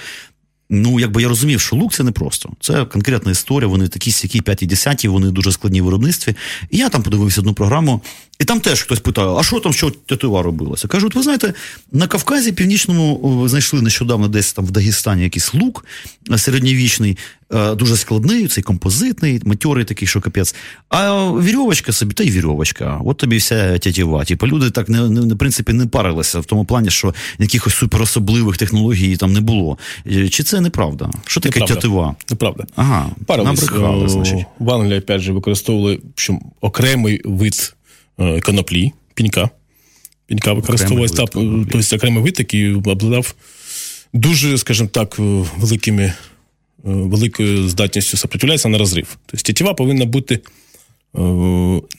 Ну, якби я розумів, що лук це не просто. Це конкретна історія, вони такі сякі 5 10 вони дуже складні в виробництві. І я там подивився одну програму, І там теж хтось питає, а що там, що тетива робилося? Кажуть, ви знаєте, на Кавказі Північному знайшли нещодавно десь там в Дагестані якийсь лук е, середньовічний, е, дуже складний, цей композитний, матьорий такий, що капець. А вірьовочка собі, та й вірьовочка. От тобі вся тятєва. Типу, люди так не, не, в принципі не парилися в тому плані, що якихось суперособливих технологій там не було. Е, Чи це неправда? Що таке Неправда. тятива? Неправда. Ага, Парились. О, значить. В Англії, опять же, використовували що, окремий вид коноплі, пінька. Пінька використовувалась, та, коноплі. тобто окремий вид, який обладав дуже, скажімо так, е, великими, е, великою здатністю сопротивлятися на розрив. Тобто тетива повинна бути е,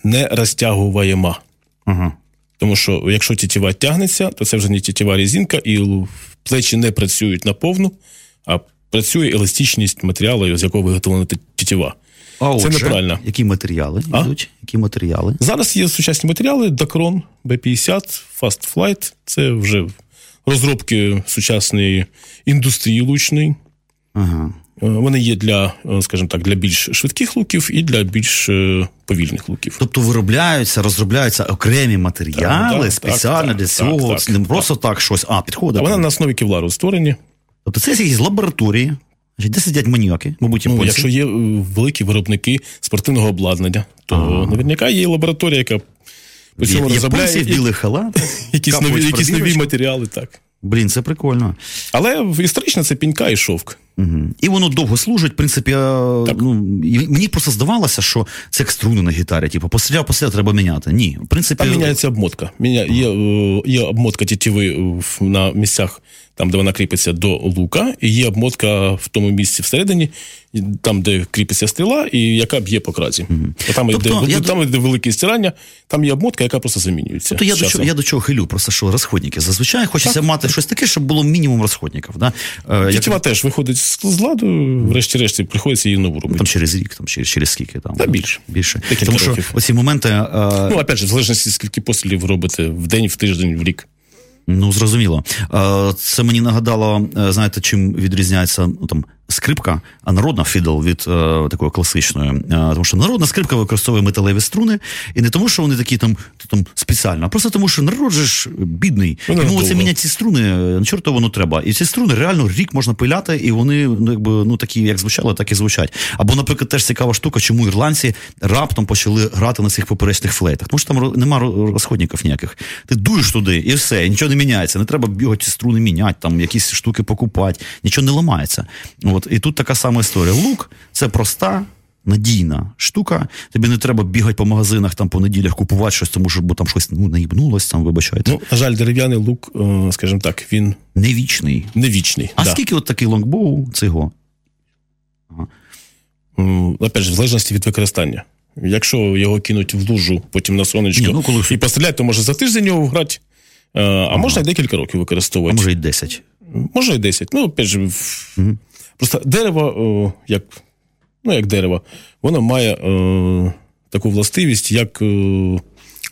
не розтягуваєма. Ага. Тому що якщо тітєва тягнеться, то це вже не тітєва резинка, і плечі не працюють наповну, а працює еластичність матеріалу, з якого виготовлена ті- тітєва. А Це отже, неправильно. Які матеріали А? йдуть? Які матеріали? Зараз є сучасні матеріали: Dacron, B50, Fast Flight. Це вже розробки сучасної індустрії лучної. Ага. Е, Вони є для, е, скажімо так, для більш швидких луків і для більш е, повільних луків. Тобто виробляються, розробляються окремі матеріали Так, спеціально так, для цього. так, не так. просто так щось, а підходить. Вони на основі кевлару створені. Тобто це якісь лабораторії, де сидять маніаки? мабуть, Ну, польці? якщо є е, великі виробники спортивного обладнання, то наверняка є лабораторія, яка по цьому розробляє в білих халатах, якісь нові, якісь нові матеріали. Так. Блін, це прикольно. Але історично це пінька і шовк. Угу. І воно довго служить. В принципі, е, ну, і мені просто здавалося, що це як струни на гітарі. Типу, постріляв, постріляв, треба міняти. Ні, в принципі, Там міняється обмотка. Міня... Є, е, є обмотка тітіви на місцях, там, де вона кріпиться до лука, і є обмотка в тому місці всередині, там, де кріпиться стріла, і яка б'є по кразі. От Там, Тобто, де, я там, де велике стирання, там є обмотка, яка просто замінюється. То я до, чого, я до чого хилю, просто що розходники. Зазвичай хочеться мати щось таке, щоб було мінімум розходників. Да? Е, як- теж виходить з ладу, врешті-решті приходиться її нову робити. Там через рік, там через, через скільки там. Та більше. Більше. Декілька Тому що років. оці моменти. Е, Ну, опять же, в залежності, скільки пострілів робите в день, в тиждень, в рік. Ну, зрозуміло. Е, Це мені нагадало, е, знаєте, чим відрізняється ну, там, скрипка, а народна фідл від е, такої класичної. Е, тому що народна скрипка використовує металеві струни, і не тому, що вони такі там, там спеціально, а просто тому, що народ же ж бідний. Вони Йому це довго. міняти ці струни, е, на чорто воно треба. І ці струни реально рік можна пиляти, і вони ну, якби, ну, такі, як звучали, так і звучать. Або, наприклад, теж цікава штука, чому ірландці раптом почали грати на цих поперечних флейтах. Тому що там нема розходників ніяких. Ти дуєш туди, і все, і нічого не міняється. Не треба бігати ці струни міняти, там якісь штуки покупати, нічого не ламається. От. І тут така сама історія. Лук це проста. Надійна штука, тобі не треба бігати по магазинах там по неділях купувати щось, тому що бо там щось ну, наїбнулось, там, вибачайте. Ну, на жаль, дерев'яний лук, е, скажімо так, він не вічний. не вічний. А да. скільки от такий лонгбоу цього? М, Опять же, в залежності від використання. Якщо його кинуть в лужу, потім на сонечко Ні, ну, коли- і постріляти, то може за тиждень його грати, е, а можна і декілька років А використовувати. може й 10. Може і 10. Ну, опять же, в- просто дерево, о, як, ну, як дерево, воно має е, таку властивість, як е,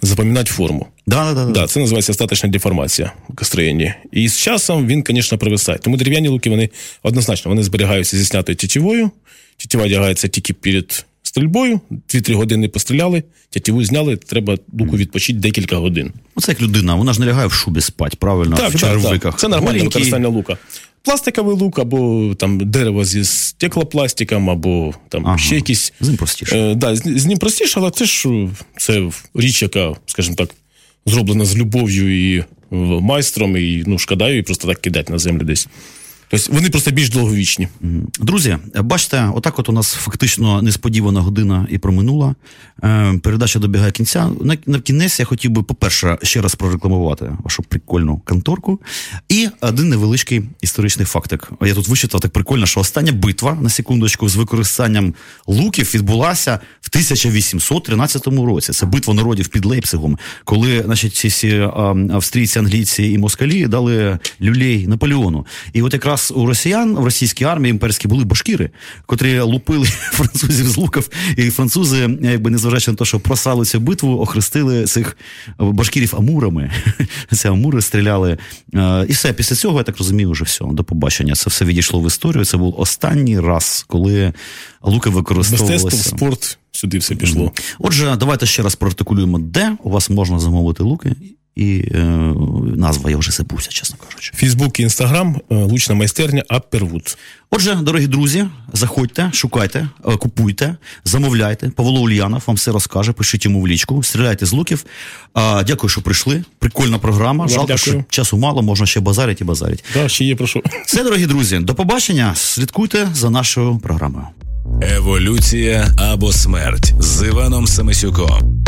запам'ятати форму. Да, да, да, Да, це називається статична деформація в строєнні. І з часом він, звісно, привисає. Тому дерев'яні луки вони однозначно вони зберігаються зі снятою тітівою. Тітіва одягається тільки перед стрільбою. 2-3 години постріляли, тітіву зняли, треба луку відпочити декілька годин. Оце як людина, вона ж не лягає в шубі спать, правильно? Так, в так, так. Це нормальне використання лука. Пластиковий лук, або там дерево зі стеклопластиком, або там Ага. ще якісь. З ним простіше. Е, да, з, з ним простіше, але це ж це річ, яка, скажімо так, зроблена з любов'ю і е, майстром, і ну, шкода її просто так кидати на землю десь. Тобто вони просто більш довговічні. Друзі, бачите, отак от у нас фактично несподівана година і проминула. Е, передача добігає кінця. На, кінець я хотів би, по-перше, ще раз прорекламувати вашу прикольну конторку. І один невеличкий історичний фактик. Я тут вичитав так прикольно, що остання битва на секундочку з використанням луків відбулася в 1813 році. Це битва народів під Лейпцигом, коли значить, ці всі австрійці, англійці і москалі дали люлей Наполеону. І от якраз раз у росіян в російській армії імперській були башкіри, котрі лупили французів з луків, і французи, якби незважаючи на те, що просрали цю битву, охрестили цих башкірів амурами. Це амури стріляли. Е, І все, після цього, я так розумію, вже все. До побачення. Це все відійшло в історію. Це був останній раз, коли луки використовувалися. Мистецтво, спорт, сюди все пішло. Отже, давайте ще раз проартикулюємо, де у вас можна замовити луки, і е, назва я вже забувся, чесно кажучи. Фейсбук і Інстаграм, е, лучна майстерня Аппервуд. Отже, дорогі друзі, заходьте, шукайте, е, купуйте, замовляйте. Павло Ульянов вам все розкаже, пишіть йому в лічку, стріляйте з луків. А, дякую, що прийшли. Прикольна програма. Вам Жалко, дякую. що часу мало, можна ще базарити і базарити. Да, ще є про що. Все, дорогі друзі, до побачення. Слідкуйте за нашою програмою. Еволюція або смерть з Іваном Самисюком.